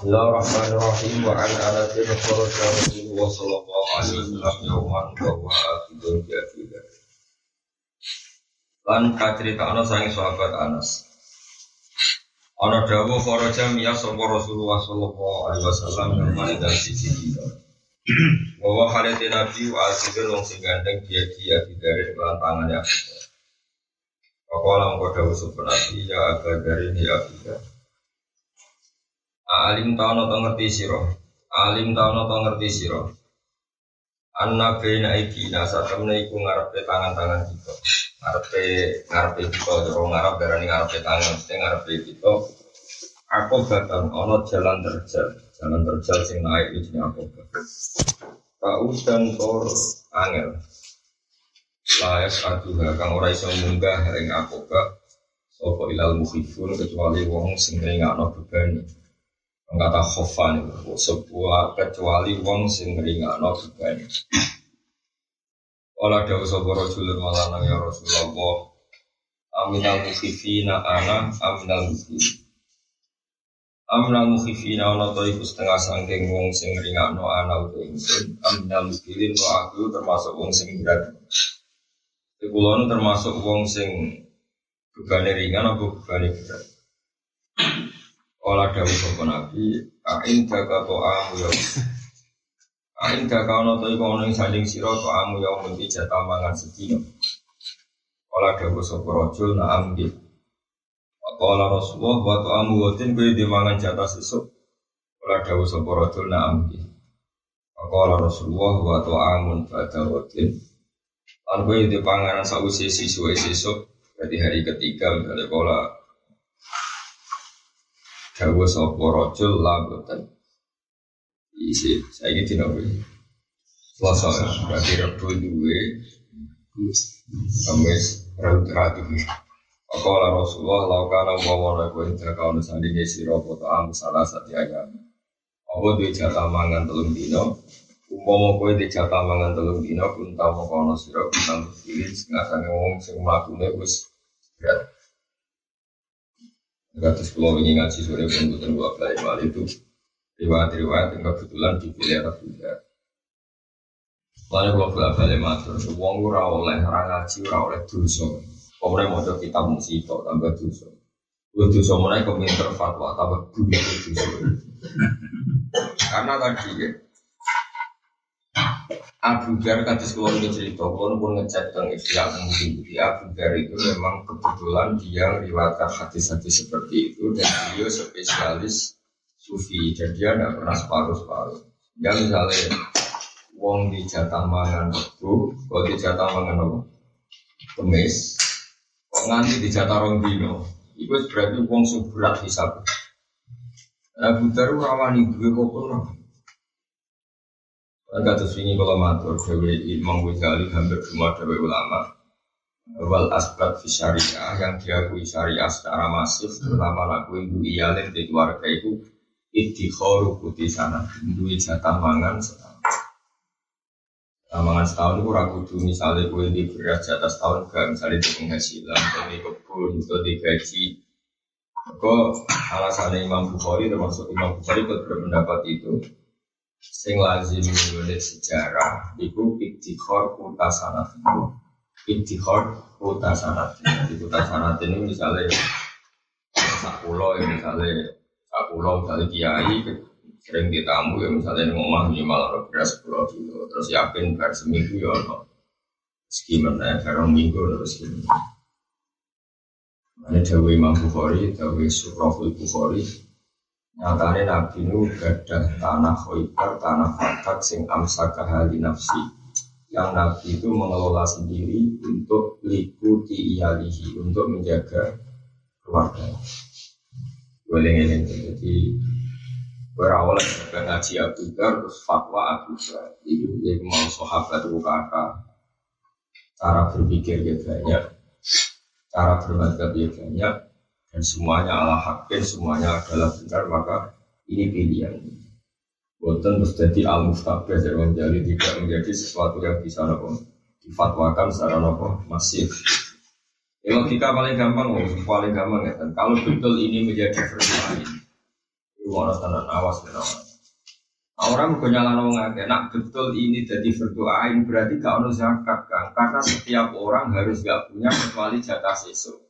Bismillahirrahmanirrahim. Wa anas kharaja Rasulullah sallallahu alaihi wasallam yauman wa akhidun bi akhidun Lan kacerita ana sangi sahabat Anas. Ana Rasulullah sallallahu alaihi wasallam nabi wa gandeng dia dia dari kelan tangane akhidun Pakola mengko dawuh sapa nabi ya agak dari dia akhidun Alim tahu to ngerti siro. Alim tahu to ngerti siro. Anna bena iki nasa temne iku ngarepe tangan-tangan kita. Ngarepe ngarepe kita jero ngarep darani ngarepe tangan, mesti ngarepe kita. Aku batang ono jalan terjal, jalan terjal sing naik iki aku. Kau dan tor angel. Layas aduha kang ora iso munggah ing aku Sopo ilal mukhifun kecuali wong sing ngringakno bebani kata khofan itu sebuah kecuali wong sing ringakno beban. Ola dawu sapa rajulun malana ya Rasulullah. Aminal mukhifina ana aminal mukhifina. Aminal mukhifina ana to iku setengah sangking wong sing ringakno ana uta ingsun. Aminal mukhifin to aku termasuk wong sing berat. Kulo termasuk wong sing bebane ringan apa bebane berat. Kala dawu sapa nabi, ain daga to amu ya. Ain daga ono to iku ono ing sanding sira to amu ya mung jatah mangan sedina. Kala dawu sapa rajul na ambi. Kala Rasulullah wa to amu watin kuwi dimangan jatah sesuk. Kala dawu sapa rajul na ambi. Kala Rasulullah wa to amun pada watin. Lan kuwi dipanganan sausi sisuk sesuk. Berarti hari ketiga misalnya kala Dawa sopo rojul lagotan Isi, saya ini tidak boleh Selasa, berarti Rabu duwe Kamis, Rabu teradu Akala Rasulullah laukana umpama kau intra kau nusandi ngisi robo am salah satu ayam. Apa di jatah mangan telung dino? Umpama kau di jatah mangan telung tahu mau kau nusiro bintang pilih setengah sange wong sing melakukannya wis. Kados pulau ini ngaji sore pun dua kali mal itu riwayat-riwayat yang kebetulan dipilih atau tidak. Lalu kalau gak balik matur, uang ora oleh orang ngaji ora oleh dosa. Kemudian mau kitab musibah tambah dosa. Gue dosa mulai keminter fatwa tambah dunia dosa. Karena tadi ya, Abu Dhar kados kula ini cerita, kula pun ngecek tentang istilah mungkin di Abu Dhar itu memang kebetulan dia meriwayatkan hadis-hadis seperti itu dan dia spesialis sufi dan dia tidak pernah separuh-separuh. Ya misalnya wong di jatah mangan itu, kalau di jatah mangan apa? Kemis, nganti di jatah rong itu berarti wong suburat hisab. Abu Dhar rawani dua kok Agak terus ini kalau matur Dewi Imam Ghazali hampir semua Dewi ulama. Wal asbat fi syariah yang diakui syariah secara masif terutama laku ibu iyalin di keluarga itu idikhoru putih sana duit jatah mangan setahun. Mangan setahun itu ragu tuh misalnya gue di beras jatah setahun gak misalnya di penghasilan di kebun atau di gaji. Kok alasannya Imam Bukhari termasuk Imam Bukhari berpendapat itu sing lazim nulis sejarah iku iktikhor kuta sanat iktikhor kuta sanat di kuta sanat ini misalnya sakulo ya misalnya sakulo misalnya kiai sering ditamu ya misalnya di rumah minimal ada beras sepuluh kilo. Terus yakin ber seminggu ya no sekiman ya karena minggu terus gimana ini Dewi Imam Bukhari, Dewi Surahul Bukhari, Nyatanya Nabi nu gadah tanah khoibar, tanah fatak sing amsaka hali nafsi. Yang Nabi itu mengelola sendiri untuk liputi iyalihi untuk menjaga keluarga. Boleh jadi berawal dari ngaji Abu Dhar terus fatwa Abu Dhar itu dia mau sahabat kakak cara berpikir dia banyak. Cara bermadzhab dia banyak dan semuanya ala hakin, semuanya adalah benar, maka ini pilihan. Buatan terus jadi al mustabah jadi menjadi tidak menjadi sesuatu yang bisa nopo difatwakan secara nopo masif. Ya, logika paling gampang, paling gampang ya. Dan kalau betul ini menjadi versi lain, Rumah tenan awas ya Orang punya ngake, nak betul ini jadi berdoain berarti gak ono zakat kan? Karena setiap orang harus gak punya kecuali jatah sesu.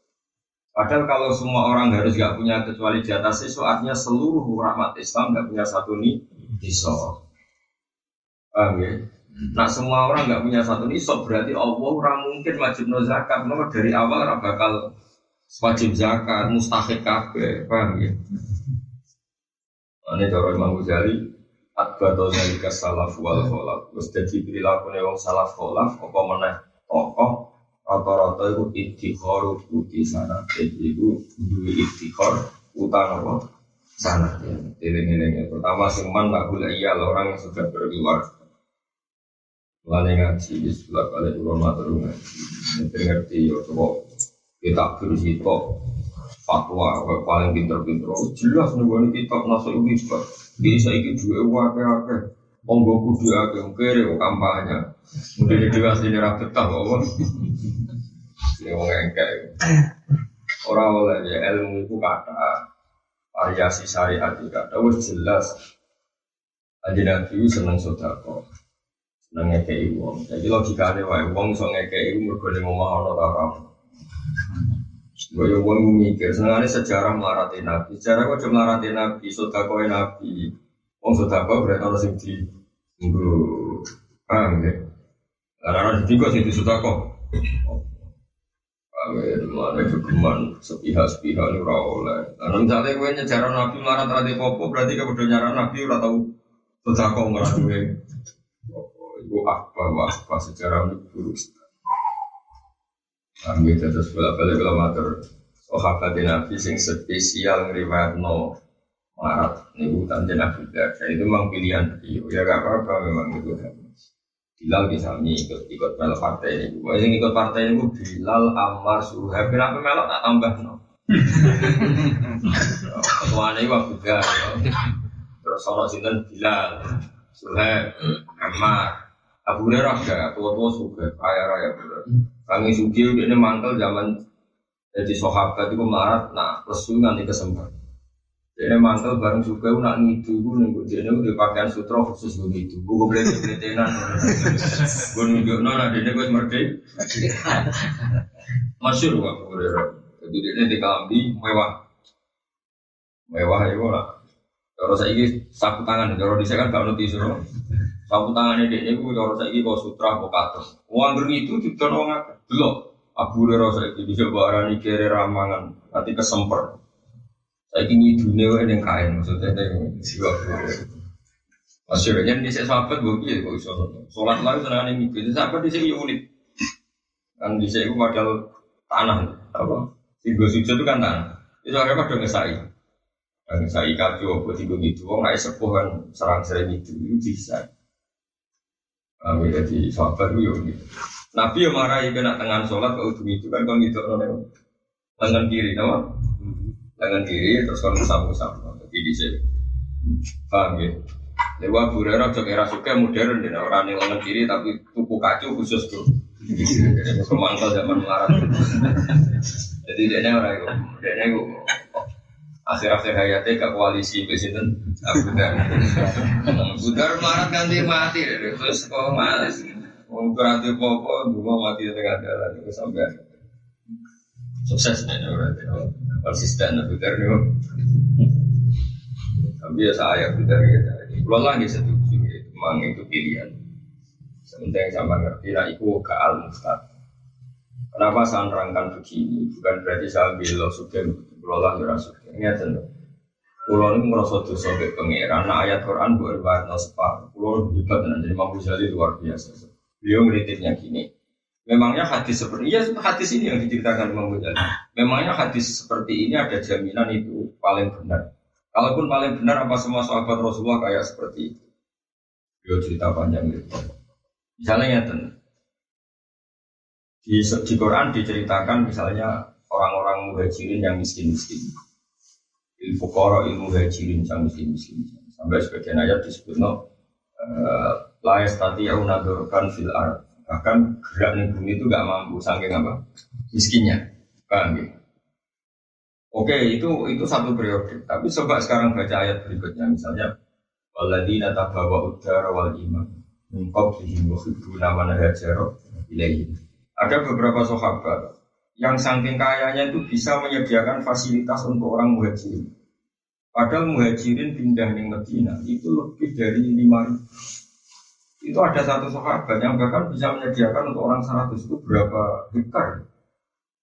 Padahal kalau semua orang harus gak punya kecuali jatah sesu, artinya seluruh rahmat Islam gak punya satu nih nisab. Paham ya? Nah semua orang gak punya satu nisab berarti Allah orang mungkin wajib no zakat. Nomor dari awal orang bakal wajib zakat, mustahik kabeh. Paham ya? Ini cara Imam Ghazali Adbato zalika salaf wal kholaf Terus jadi perilaku wong salaf kholaf Apa meneh tokoh Rata-rata itu idhikor Uti sana itu Dua idhikor Utang apa? Sana. Tiling-tiling Pertama seman tak boleh iya Orang yang sudah berkeluar. Mulai ngaji sebelah kali turun matur ngaji Ngerti ya Coba kita bersito fatwa paling pinter-pinter. Jelas nih kita masuk ini bisa ikut dua wakil wakil Monggo kudu akeh kere kampanye. Mungkin dhewe asline ra betah kok. Ini wong engke. Ora oleh ya ilmu kata variasi syariat itu kata wis jelas. Aja nabi seneng sodako, seneng ngekei wong. Jadi logikanya wae wong iso ngekei mergo ning omah ana ta ora. Yang gue mikir, senangnya sejarah melarati Nabi. Sejarah gue cuma melarati Nabi, sodako Nabi. Wong sodako berarti orang sing di Gue paham ya. Karena orang di sing di sodako. Ya, mana kegeman sepihak-sepihak ini ora oleh. Karena misalnya gue nyejarah Nabi melarati rati popo, berarti gue udah nyarah Nabi ora tahu sodako nggak gue. Ibu apa, apa sejarah ini buruk Ambil terus balik kalau matur sahabat Nabi sing spesial no marat niku tanda Nabi Dan itu memang pilihan beliau ya gak apa-apa memang itu Bilal bisa ikut ikut melok partai ini. Gue yang ikut partai ini Bilal Ammar Suhaib. Kenapa melok tak tambah no? Ketua ini Abu Dhar. Terus soal sinten Bilal, Suhaib, Ammar, Abu Hurairah gak tua-tua suka kaya raya. Kami suki udah ini mantel zaman jadi sahabat itu melarat, nah lesu nanti kesempatan. Jadi mantel bareng suka nak ngidu gue nunggu dia nih pakaian sutra khusus gue itu. Gue boleh tenan. Gue nunjuk nona dia gue merdeka. Masyur gue Hurairah. Jadi dia di kambi mewah, mewah ya gue lah. Kalau saya ini sapu tangan, kalau di kan gak nuti suruh. Sapu tangannya dia ini gue cara saya kau sutra kau katos. Uang itu juga orang apa? Belum. Abu Hurairah saya ini bisa barani kere ramangan, nanti kesemper. Saya ini dunia yang kain maksudnya yang siwa Masih ada yang di sahabat gue biar gue bisa sholat lagi senang ini mikir. Sahabat di sini unik. Kan di sini modal tanah apa? Tiga sujud itu kan tanah. Itu akhirnya pada ngesai. Ngesai kacau buat tiga gitu. Wong naik sepuh kan serang serang itu itu bisa. Kami jadi sahabat itu gitu. Nabi yang marah ibu nak tengah sholat ujung itu kan kau gitu loh tangan kiri nama tangan kiri terus kau sapu sapu jadi di sini. Paham ya? Lewat burera cok era suka modern dan orang yang tangan kiri tapi tuku kacu khusus tuh semangkal zaman melarat. Jadi dia orang itu. Dia itu akhir-akhir hayatnya ke koalisi presiden Abu Dar. Abu marah ganti mati, terus kok malas. Untuk nanti popo, dulu mati di tengah jalan itu sampai sukses nih berarti konsisten Abu Dar nih. Tapi ya saya Dar gitu. Belum lagi setuju, memang itu pilihan. Sementara sama ngerti, nah itu ke al mustad. Kenapa saya nerangkan begini? Bukan berarti saya bilang suka kelola ya suka. Ngeten lho. Kulo niku merasa dosa mbek pangeran. Nah ayat Quran buat riwayatno separ. Kulo hebat dan jadi mampu jadi luar biasa. Beliau ngeritiknya gini. Memangnya hadis seperti ya hadis ini yang diceritakan Imam Ghazali. Memangnya hadis seperti ini ada jaminan itu paling benar. Kalaupun paling benar apa semua sahabat Rasulullah kayak seperti itu. Beliau cerita panjang itu. Misalnya ya di, di Quran diceritakan misalnya orang-orang muhajirin yang miskin-miskin ilmu koro ilmu hajirin sang miskin miskin sampai sebagian ayat disebut no eh, layas tadi aku nadorkan fil bahkan gerak bumi itu gak mampu saking apa miskinnya paham ya Oke, itu itu satu periode. Tapi coba sekarang baca ayat berikutnya, misalnya waladina tabawa udara wal iman min qablihim yuhibbuna man hajara ilaihim. Ada beberapa sahabat yang saking kayanya itu bisa menyediakan fasilitas untuk orang muhajirin. Padahal muhajirin pindah di Medina itu lebih dari lima itu ada satu sahabat yang bahkan bisa menyediakan untuk orang 100 itu berapa hektar.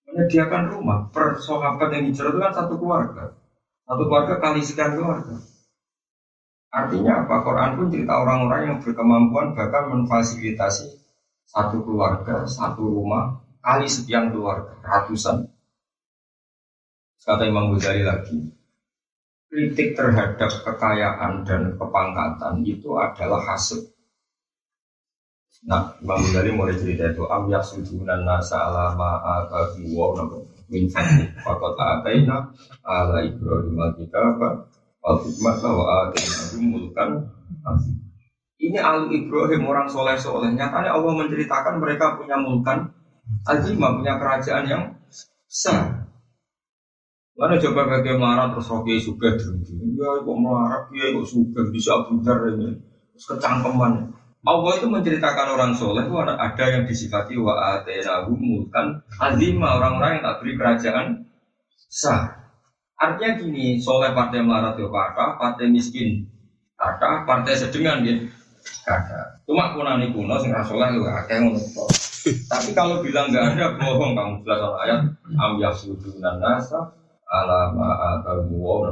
Menyediakan rumah per sahabat yang hijrah itu kan satu keluarga. Satu keluarga kali sekian keluarga. Artinya apa? Quran pun cerita orang-orang yang berkemampuan bahkan memfasilitasi satu keluarga satu rumah kali sekian keluarga ratusan. Kata Imam Ghazali lagi kritik terhadap kekayaan dan kepangkatan itu adalah hasil Nah, Imam Ghazali mulai cerita itu am yasudunan nasa ala ma'atahu wa nabu min fadli faqad ataina ala ibrahim al-kitaba wal hikmata wa ataina mulkan ini al Ibrahim orang soleh soleh nyatanya Allah menceritakan mereka punya mulkan azimah punya kerajaan yang besar Mana coba bagi marah terus rocky suka ya kok marah, ya kok suka? Bisa bundar ini, terus kecangkeman. Allah itu menceritakan orang soleh itu ada yang disifati wa atenahu mulkan azimah orang-orang yang tak beri kerajaan sah. Artinya gini, soleh partai melarat itu kata, partai miskin kata, partai sedengan gitu kata. Cuma kunani kuno sing itu. Tapi kalau bilang nggak ada bohong kamu jelas ayat am yasudunan nasa ala ma'atahu wa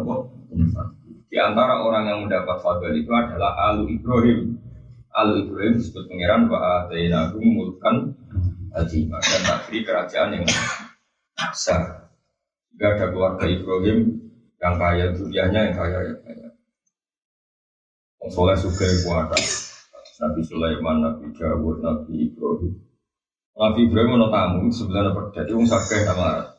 Di antara orang yang mendapat fadl itu adalah alu Ibrahim Al Ibrahim disebut pangeran wa atainahu mulkan azimah dan tak beri kerajaan yang besar. Jika ada keluarga Ibrahim yang kaya dunianya yang kaya yang kaya. Soleh suka ada. Nabi Sulaiman, Nabi Dawud, Nabi Ibrahim. Nabi Ibrahim mau tamu sebenarnya pada dia sakit sama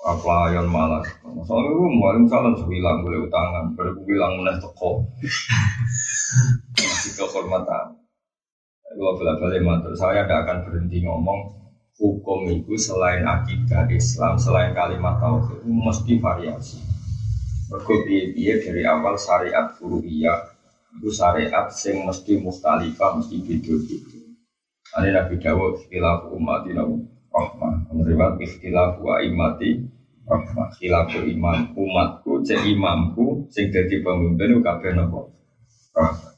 pelayan malas. Soalnya gue mau salam sebilang boleh utangan, baru gue bilang mulai toko. Masih kehormatan. Kalau bela balik matur, saya tidak akan berhenti ngomong hukum itu selain akidah Islam, selain kalimat tauhid itu mesti variasi. Mergo piye dari awal syariat furu'iyah itu syariat sing mesti mustalifah, mesti beda-beda. Ini Nabi Dawud, khilafu umati rahmah. Menerima ikhtilafu imati rahmah. Khilafu imam umatku cek imamku sing dadi pemimpin kabeh napa rahmah.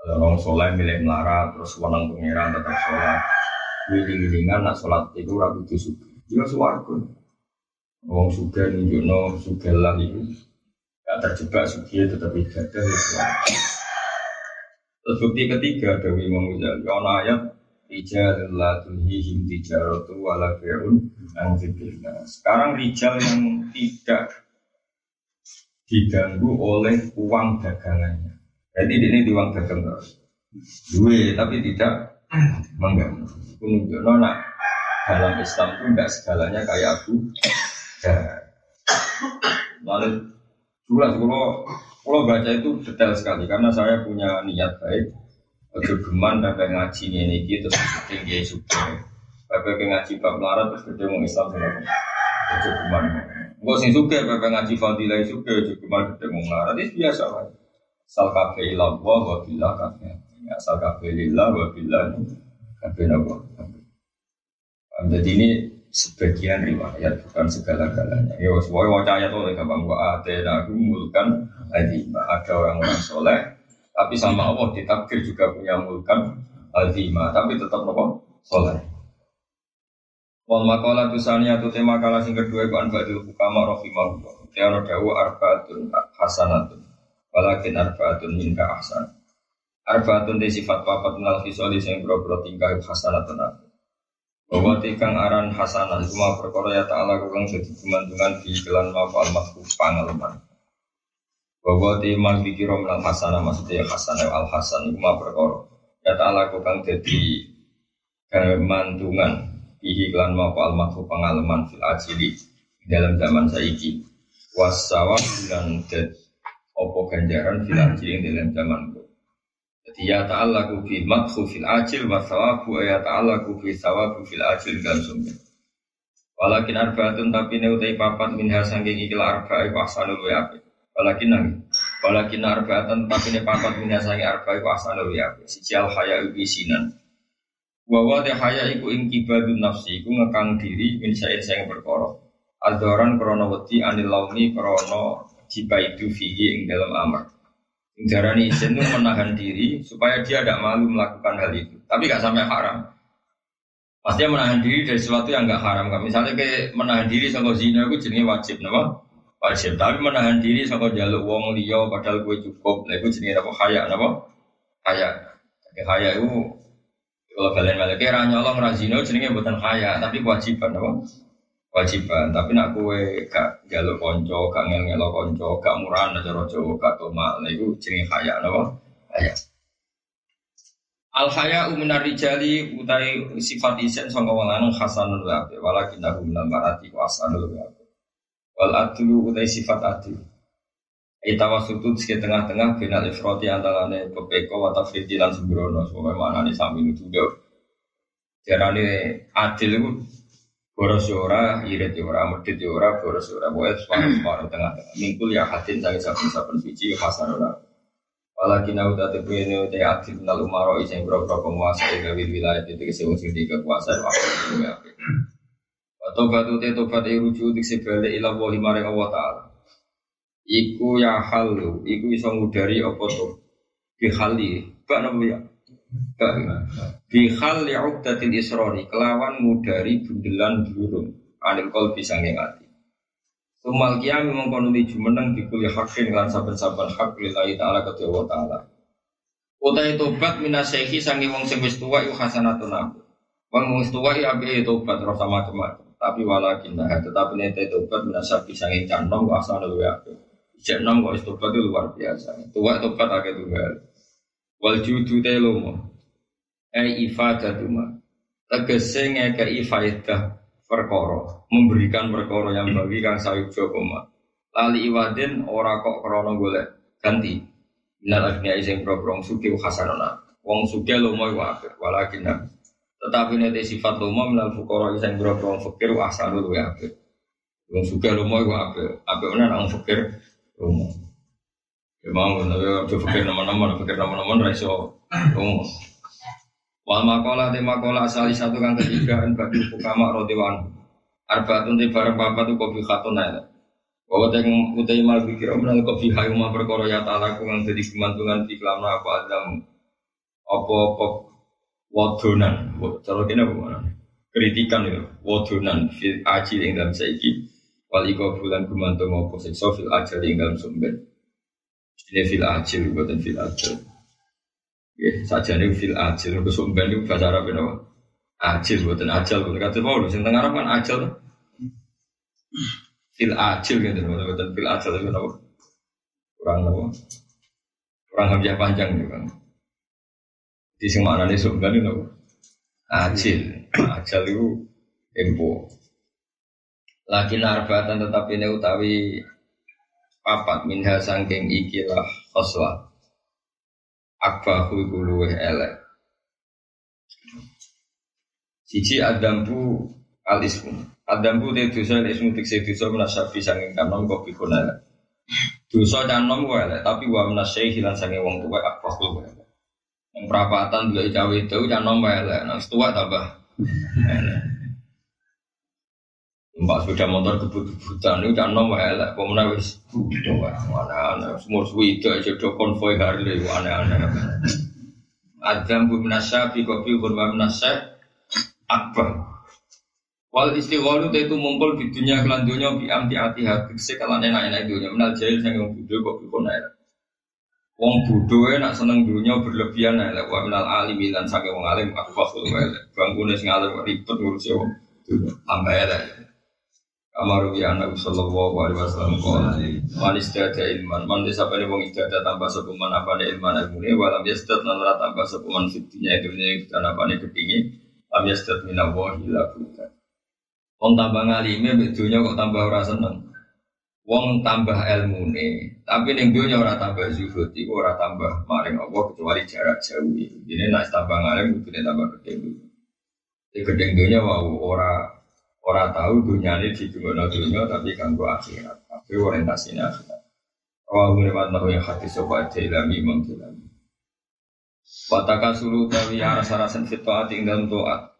Kalau orang soleh milih melarat terus wanang pengiran tetap sholat. Wiling-wilingan nak sholat itu ragu itu suka juga suwargo Wong suga nunjukno suga lah itu gak terjebak sugi tetap ibadah ya Terus bukti ketiga dari Imam Ghazali, ayat Rijal la tulhihim tijaratu wala bi'un an Sekarang rijal yang tidak diganggu oleh uang dagangannya. Jadi ini di uang dagang terus. Dua, tapi tidak mengganggu. Menunjukkan nak dalam Islam itu tidak segalanya kayak aku. Lalu jelas kalau kalau baca itu detail sekali karena saya punya niat baik Ojo geman bapak ngaji ini gitu terus tinggi suka. Bapak ngaji bab melarat terus gede mau Islam sama. Ojo geman. Gue sing suka bapak ngaji fadilah suka ojo geman gede mau melarat itu biasa lah. Sal kafe ilah wa bila kafe. Asal kafe lillah wa bila kafe nabo. Jadi ini sebagian riwayat bukan segala-galanya. Ya semua wajah ayat oleh gampang gua ate aku mulkan ada orang-orang soleh tapi sama Allah ditakdir juga punya mulkan azimah, tapi tetap nopo soleh. Wal makalah tusania tu tema kalah sing kedua iku anbadil hukama rahimahullah. Tiara dawu arbaatun hasanatun. Walakin arbaatun minka ahsan. Arbaatun de sifat papat minal fisoli sing bro-bro tingkah hasanatun aku. Bahwa tikang aran hasanah cuma perkara ya ta'ala kukang jadi kemantungan di jalan mafal makhluk pangalaman. Bahwa di man bikiro minal hasanah maksudnya hasanah al hasan itu mah perkara. Ya ta'ala kang jadi kemantungan ihi klan mau al makhluk pengalaman fil ajili dalam zaman saiki. Wasawa dan det opo ganjaran fil ajili dalam zaman itu jadi ya ta'ala ku fi makhluk fil ajil wasawabu ya ta'ala ku fi sawabu fil ajil dan sumber. Walakin arbaatun tapi ne utai papat minha sangking ikil arba'i wa apik. Walakin nang walakin arbaatun tapi ne papat minha sangking arba'i ahsanul wa apik. Siji haya ubi sinan. Wa te haya iku ing kibadun nafsi iku ngekang diri min sain sing. Adoran krana wedi anil launi krana itu fihi ing dalam amar. Darani izin itu menahan diri supaya dia tidak malu melakukan hal itu. Tapi gak sampai haram. Pasti menahan diri dari sesuatu yang nggak haram. Misalnya kayak menahan diri sama zina itu jenis wajib, nama wajib. Tapi menahan diri sama jaluk wong liya padahal gue cukup, nah itu jenis apa kaya, nama kaya. Jadi kaya itu kalau kalian balik kira nyolong razino jenisnya bukan kaya, tapi kewajiban, nama kewajiban. Tapi nak gue gak jaluk konco, gak ngel ngelo konco, gak murah, aja rojo, gak toma, nah itu jenis kaya, nama kaya. Al haya uminar rijali utai sifat isen sangka wong lanang hasanul ape walakin aku minal marati wa wal adlu utai sifat adil. Itawa sutut sike tengah-tengah final ifroti antarane pepeko wa tafriti lan sembrono. Semoga mana nih sami itu juga jarane adil itu boros ora irit ora medit ora boros ora. Boleh suara tengah-tengah. Mingkul ya hatin dari saben-saben biji hasanul wa Walakin aku tak tepu ini utai aktif nal umaro yang berapa penguasa ega wilayah itu kesi wong sing kekuasaan waktu itu ya. Tobat utai tobat e rujuk di sebalik ilah wahi maring Allah Ta'ala. Iku ya halu, iku iso ngudari apa tuh? Bihali, bak nopo ya? Bihali ukdatil isrori, kelawan ngudari bundelan burung. Anil kol bisa ngingati. Tumal kiam mengkono di jumeneng di kuliah hakin lan saben-saben hak lillahi ta'ala ke Allah ta'ala. Utai tobat minasehi sangi wong sing wis tuwa hasanatun aku. Wong wis tuwa iki ape tobat rasa macam-macam. Tapi walakin nah tetapi nete tobat minasabi sangi canom wa asanul wa ape. Ijek nom kok tobat itu luar biasa. Tuwa tobat akeh tunggal. Wal judu te lomo. Ai ifadatuma. Tegese ngekei faidah perkara, memberikan perkara yang bagi kang sayuk jokoma. Lali iwadin ora kok krono golek ganti. Minal agnia iseng probrong suki. Wong suki lomo iku apik, walakin tetapi nanti sifat lomo minal fukara iseng probrong fakir hasanul wa apik. Wong suki lomo iku apik, apik menan ang fakir lomo. Ya mau, tapi aja fakir nama-nama, fakir nama-nama raiso lomo. Wal makola te makola asali satu kang ketiga en bagi fukama rodiwan. Arbaatun te bareng papat tu kopi khatun ae. Bahwa teng utai mal pikir menang kopi hayu ma perkara ya ta'ala kang dadi kemantungan di kelam apa adam apa wadonan. Cara kene apa mana? Kritikan itu wadonan fil aji ing dalam saiki. Wal iko bulan gumantung apa siksa fil ajal ing dalam sumber. Ini fil ajil bukan fil ajal. Ya, saja nih fil ajil, untuk sumben itu bahasa Arab itu Ajil, buatan ajal, buatan kata mau, sing tengah Arab kan ajal. Fil ajil gitu, buatan fil ajal itu apa? Kurang apa? Kurang hamzah panjang gitu kan. Di sing nih sumben itu apa? Ajil, ajal itu tempo. Laki narbatan tetapi ini utawi papat minha sangking ikilah khoslah akbahu iku luweh elek. Siji adambu al ismu. Adambu te dosa ismu tikse dosa menasabi sanging kanom kok bikun elek. Dosa canom wae elek, tapi wa menasai hilang sanging wong tuwa akbahu elek. Perapatan juga cawe itu canom wae elek, nang tua tambah. Mbak sepeda motor kebut-kebutan itu kan nomor elek, pemenang wis mana semua suwi itu aja do konvoy Harley aneh-aneh. Adam bu menasa bi kopi berma menasa akbar. Wal istighalu itu mumpul di dunia kelan dunia bi amti ati hati sekalan enak-enak dunia menal jahil sang yang bodoh kok elek. Wong bodoh nak seneng dunia berlebihan elek wa minal alim lan sange wong alim akfahul elek. Bangkune sing alim ribet ngurusi wong tambah elek. Amaru ya anak sallallahu alaihi wasallam qala man istada ilman. Man desa pada wong istada tambah sepuman apa ne ilman ilmune? Walam yastad lan ora tambah sepuman fitnya dunya dan apa ne kepingi lam yastad minallahi la buta Wong tambah ngalime mek dunya kok tambah ora seneng Wong tambah ilmune tapi ning dunya ora tambah zuhud iku ora tambah maring Allah kecuali jarak jauh ini nek tambah ngalim kudu tambah gede Gedeng dunya wau ora Orang tahu dunia ini di dunia dunia tapi ganggu akhirat. Tapi orientasinya akhirat. Oh, menurut Allah yang hati sobat ilami mengilami. Wataka sulu tawi aras-arasan fitoati dalam toat.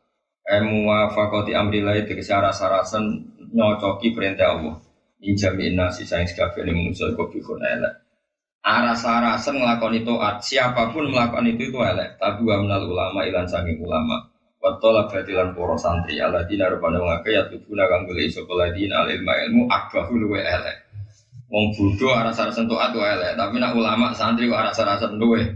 Emu wafakoti amrilai tegesi aras-arasan nyocoki perintah Allah. Injami nasi sayang sekali ini mengusul kopi elek. Aras-arasan melakukan itu siapa pun melakukan itu itu elek. Tapi wa menal ulama ilan saking ulama. Watola batilan poro santri ala dina rupanya mengakai ya tubuna kang boleh isokola dina al ilmu ilmu akbahu luwe elek. Wong bodoh aras-arasan tuh atu elek, tapi nak ulama santri kok aras-arasan luwe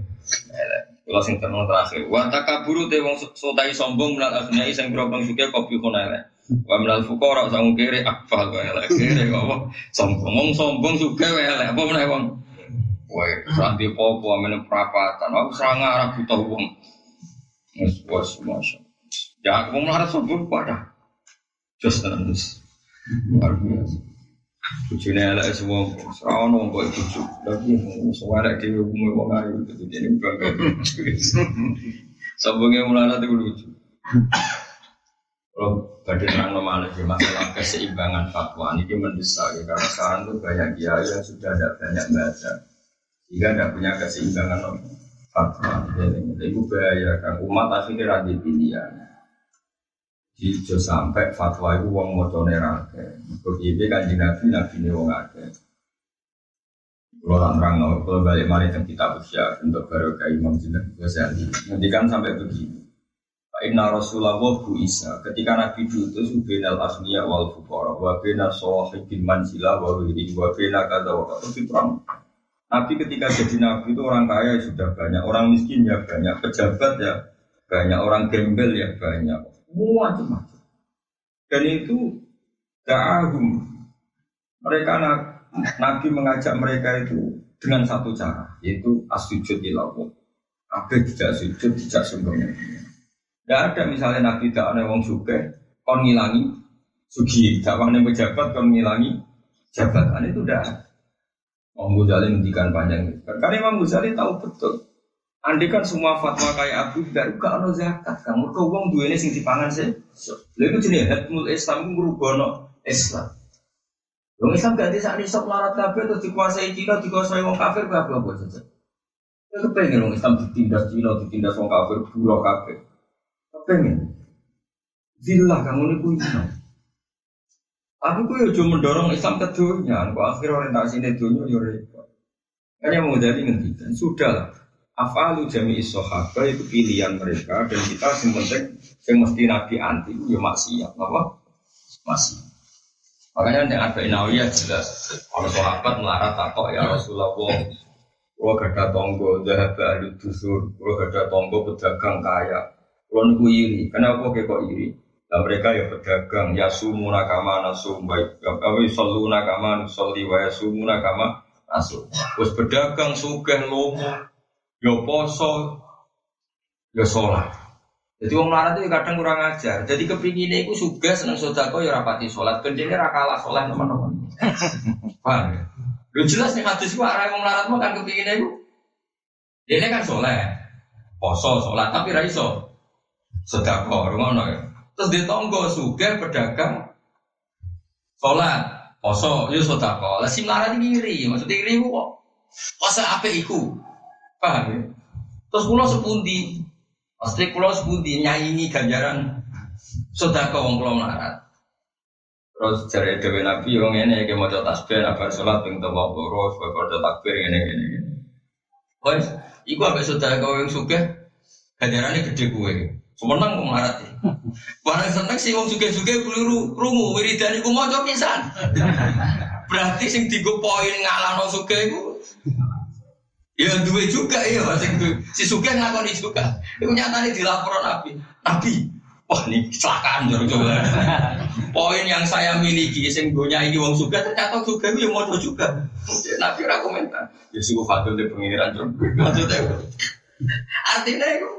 elek. Kalau sing terakhir, wa takaburu te wong sotai sombong menal asnyai sing berobang suke kopi kono elek. Wa menal fukara sang kere akbah kok elek. Kere kok sombong, wong sombong suke elek. Apa meneh wong? Woi, ranti popo amene prapatan, aku serang arah butuh wong. Wes wes masya. Ya aku melarat sombong pada. Just terus. Luar biasa. Bujune elek semua, serau nong kok buju. Lagi elek dhewe umum wong ayu. Jadi bangga. Sombongnya melarat itu lucu. Kalau pada terang normal lagi masalah keseimbangan fatwa ini mendesak ya karena sekarang tuh banyak dia yang sudah ada banyak baca sehingga tidak punya keseimbangan fatwa. Jadi itu bahaya kan umat akhirnya radit pilihan. Ijo sampai fatwa itu wong mocone rake. Begitu kan nabi nabi ini wong ake. Kalau no, kalau balik mari kitab usia untuk baru ke Imam Jinnah. Nanti kan sampai begini. Inna Rasulullah bu Isa ketika Nabi diutus ubinal asmiya wal fukara wa bina sahibil mansila wa wiri wa bina kata wa kata fitrang. Nabi ketika jadi Nabi itu orang kaya sudah banyak, orang miskin ya banyak, pejabat ya banyak, orang gembel ya banyak, macam-macam. Dan itu da'ahum. Mereka Nabi mengajak mereka itu dengan satu cara, yaitu asujud ilallah. Agar tidak sujud, tidak sembunyi. Tidak ada misalnya Nabi tidak ada wong suke, kon ngilangi sugi, dakwahnya pejabat kon ngilangi jabatan itu tidak ada. Imam Ghazali menghentikan panjang. Karena Imam Ghazali tahu betul Andai kan semua fatwa kayak Abu Dhar, gak ada zakat. Kamu kau uang dua ini sing dipangan sih. Lalu itu jenis hatmul Islam itu no Islam. Wong Islam saat ini sok larat kabeh terus dikuasai Cina, dikuasai wong kafir gak apa apa saja. Ya kepengen wong Islam ditindas Cina, ditindas wong kafir, buruh kafir. Kepengen. Zillah kamu ini punya. Aku tuh ya cuma mendorong Islam ke dunia, kok akhir orientasi ini dunia ya repot. Yang mau jadi ngendikan, sudah lah afalu jami sahabat itu pilihan mereka dan kita yang penting yang mesti nabi anti ya maksiat apa masih makanya yang ada inawiyah jelas kalau sahabat melarat takok ya Rasulullah kalau gada tonggo dahab ahli dusur kalau gada tonggo pedagang kaya kalau nunggu iri kenapa kok iri dan mereka ya pedagang ya sumu nakama nasum baik kami selalu nakama nusolli wa ya sumu nakama nasum terus pedagang sugih lomo yo poso, yo sholat. Jadi wong melarat itu kadang kurang ajar. Jadi kepinginnya itu suga seneng sodako ya rapati sholat. Kendini rakalah sholat teman-teman. Paham ya? Lu jelas nih hadis gua arah wong melarat mau kan kepinginnya itu. Dia kan sholat, poso sholat tapi raiso sodako, rumah ya. Terus dia tonggo suga pedagang sholat, poso, yo sodako. Lah si melarat ini iri, maksudnya iri kok. Poso apa iku? Paham ya? Terus pulau sepundi, pasti pulau sepundi nyanyi ganjaran sodako wong pulau melarat. Terus cari dewi nabi wong ini kayak mau tasbih, apa sholat ping tawa loro, sebagai takbir ini ini ini. Wes, iku ambek sodako yang suka ganjarannya gede gue. Semenang melarat ya. Barang seneng sih wong suge-suge keliru krungu wiridan iku maca pisan. Berarti sing digo poin ngalano suge iku Ya dua juga ya itu. Si Suge ngakoni juga. Itu nyatanya dilaporan Nabi. Nabi, wah ini kecelakaan jauh coba. Poin yang saya miliki, sing punya ini wong Suge ternyata Suge itu yang mau juga. Nabi ora komentar. Ya fatul di pengiran terus. Maksudnya Artinya itu,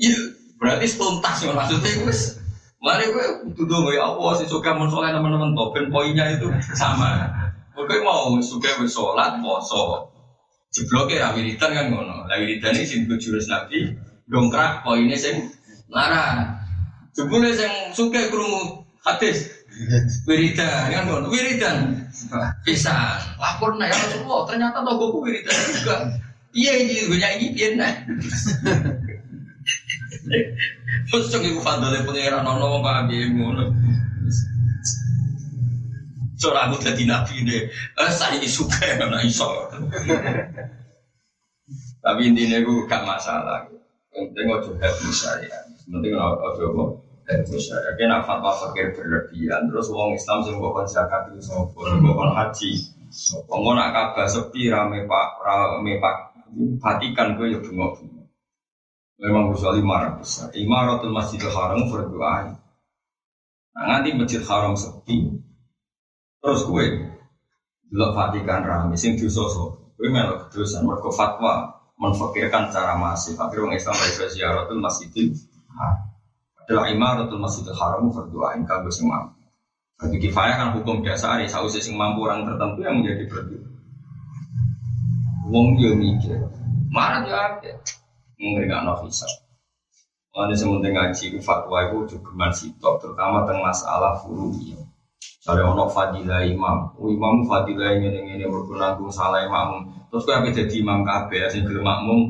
ya berarti tuntas ya maksudnya itu. Mari gue tuduh ya Allah si Suge mau sholat teman-teman topen poinnya itu sama. Oke mau Suge bersolat, poso, Jeblok ya wiridan kan ngono. Lah wiridan ini sing jurus Nabi dongkrak poinnya sing larang. Jebule sing suke krungu hadis Wiridan kan kon wiridan. Bisa lapor ya Rasulullah ternyata togoku wiridan juga. Iya ini gue nyanyi piye nih. Cok iku fadole pangeran ono wong kabeh ngono. Cara aku dadi nabi deh. Eh saya suka ana iso. Tapi intinya gue gak masalah. Penting ojo happy saya. Penting ojo apa? Happy saya. Kena fatwa fakir berlebihan. Terus uang Islam sih bukan zakat itu sopo, bukan haji. Sopo nak kabar sepi rame pak rame pak. Fatikan gue ya bengok-bengok. Memang kecuali marah besar. Imaratul Masjidil Haram berdoa. Nah nanti Masjid Haram sepi. Terus gue delok Vatikan rame sing dosa so. Gue melok dosa mergo fatwa menfakirkan cara masif. Akhirnya orang Islam dari ziaratul Masjidil Haram. Adalah Imaratul Masjidil Haram berdoa kanggo sing mampu. Bagi kifayah kan hukum biasa ada sausi sing mampu orang tertentu yang menjadi berdoa. Wong yo mikir, marah yo no hisab. Mana sementing ngaji fatwa itu juga sitok, terutama tentang masalah furu'i. Misalnya ono fadilah imam, oh, imam fadilah ini ini berkunanggung salah imam. Terus kau jadi imam kabe, sing gelem makmum.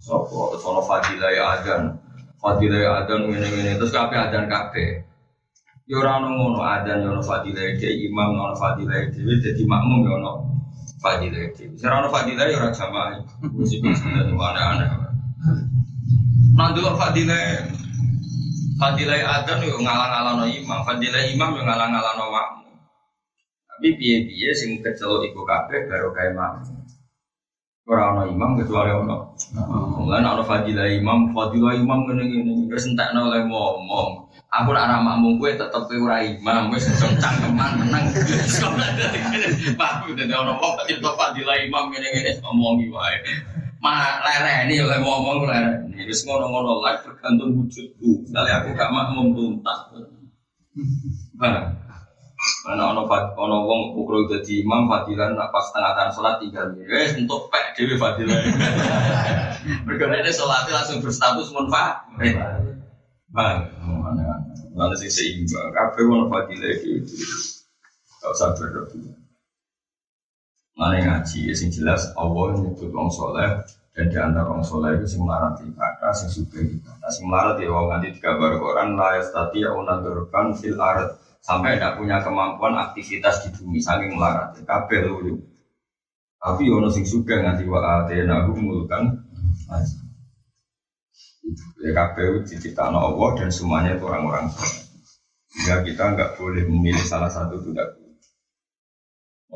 Sopo, terus ono fadilah adan, fadilah adan ini ini terus kabe adan kabe. Yo ora ono adan yo ono fadilah dia imam ono fadilah dia jadi makmum yo ono fadilah dia. Ora ono fadilah yo ora jamaah. Mesti bisa aneh-aneh. Nah dulu fadilah fadilah adan yo ngalang-alang imam, fadilah imam yo ngalang-alang makmum. Tapi piye-piye sing kecelok iku kabeh baru kae makmum. Ora ana imam kecuali ono. Mulane ana fadilah imam, fadilah imam ngene-ngene wis entekno oleh ngomong. Aku nak ana makmum kowe tetep kowe ora imam, wis menang. Sekolah dadi kene. Pak, dadi ono wong fadilah imam ngene-ngene ngomongi wae mah lereni oleh ngomong lereni wis ngono-ngono lah tergantung wujudku kali aku gak makmum tuntas nah Mana ono ono wong ukro jadi imam fadilan nak pas tengah sholat tinggal eh untuk pek dewi fadilan berkarya ini sholatnya langsung berstatus munfa bang mana mana sih seimbang kafe ono fadilan gitu gak usah berlebihan Mana ngaji, ya sing jelas Allah nyebut wong soleh dan di antara wong soleh itu sing melarat ibadah, sing suka ibadah, sing melarat ya wong nanti digambar Quran la yastati unadurkan fil ard. Sampai tidak punya kemampuan aktivitas di bumi saking melarat. Ya kabeh lu tapi ono sing suka nganti wa atena mulkan ya kabeh diciptakan Allah dan semuanya itu orang-orang ya kita nggak boleh memilih salah satu itu tidak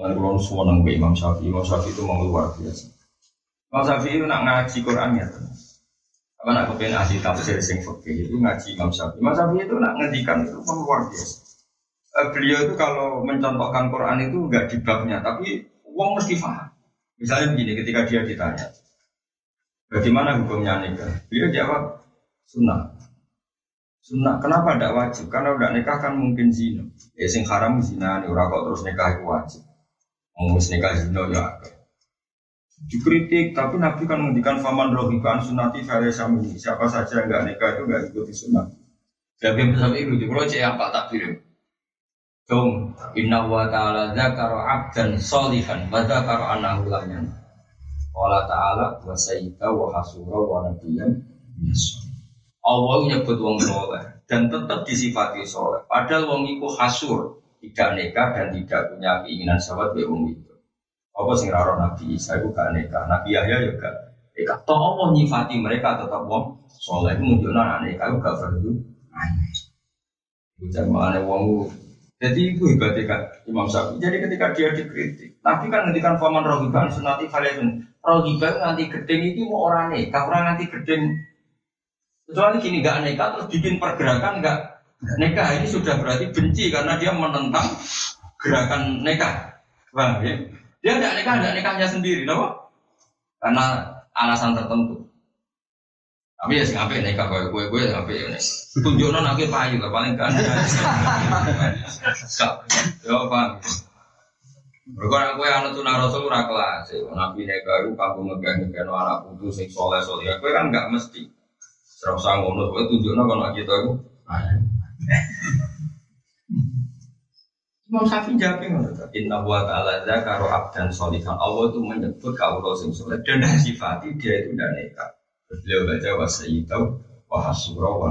Mengenai kulon semua nang Imam Syafi'i, Imam Syafi'i itu mau luar biasa. Imam Syafi'i itu nak ngaji Quran ya. Apa nak kepengen ahli tafsir sing fikih itu ngaji Imam Syafi'i. Imam Syafi'i itu nak ngedikan itu pun luar biasa. Uh, beliau itu kalau mencontohkan Quran itu enggak di babnya, tapi uang mesti paham. Misalnya begini, ketika dia ditanya, bagaimana hukumnya nikah? Beliau jawab, sunnah. Sunnah, kenapa tidak wajib? Karena udah nikah kan mungkin zina. Ya sing haram zina, nih kok terus nikah itu wajib. Mau nikah zina ya. Dikritik tapi Nabi kan menghentikan faman rohiban sunati ini siapa saja yang nggak nikah itu nggak ikuti sunnah. Jadi sampai itu kalau cek apa tak kirim Dong, inna wa ta'ala dzakara abdan solihan wa dzakara annahu lam Allah ta'ala wa sayyida wa hasura wa nabiyyan Allah nyebut wong soleh dan tetap disifati soleh. Padahal wong iku hasur, tidak nikah dan tidak punya keinginan sahabat be wong itu. Apa sing raro Nabi Isa itu gak nikah, Nabi Yahya juga nikah. Toh Allah nyifati mereka tetap wong soleh itu menunjukkan anak nikah itu gak perlu aneh. Bukan mana wong jadi itu hebatnya Imam Syafi'i. Jadi ketika dia dikritik, Nabi kan ngendikan faman rohiban sunati kalian rohiban nanti gedeng itu mau orang nikah, orang nanti gedeng. Kecuali gini gak nikah terus bikin pergerakan gak nikah ini sudah berarti benci karena dia menentang gerakan nikah. Bang, ya? Dia tidak nikah, tidak nikahnya sendiri, loh. Karena alasan tertentu. Tapi ya sih ngapain nikah gue gue gue ngapain ya nih. Tunjukkan aku payu lah paling kan. Ya apa? Berkor aku yang anak tunang rasul kelas. Nabi nikah itu kamu megah megah anak putu sing. Gue kan nggak mesti. Serasa ngono, gue tunjukkan kalau kita itu. Imam Syafi'i jawab ngono to. Inna wa ta'ala dzakara abdan sholihan. Allah itu menyebut kaulah sing saleh dan sifati dia itu tidak nekat. Beliau baca wa sayyidu wa hasura wa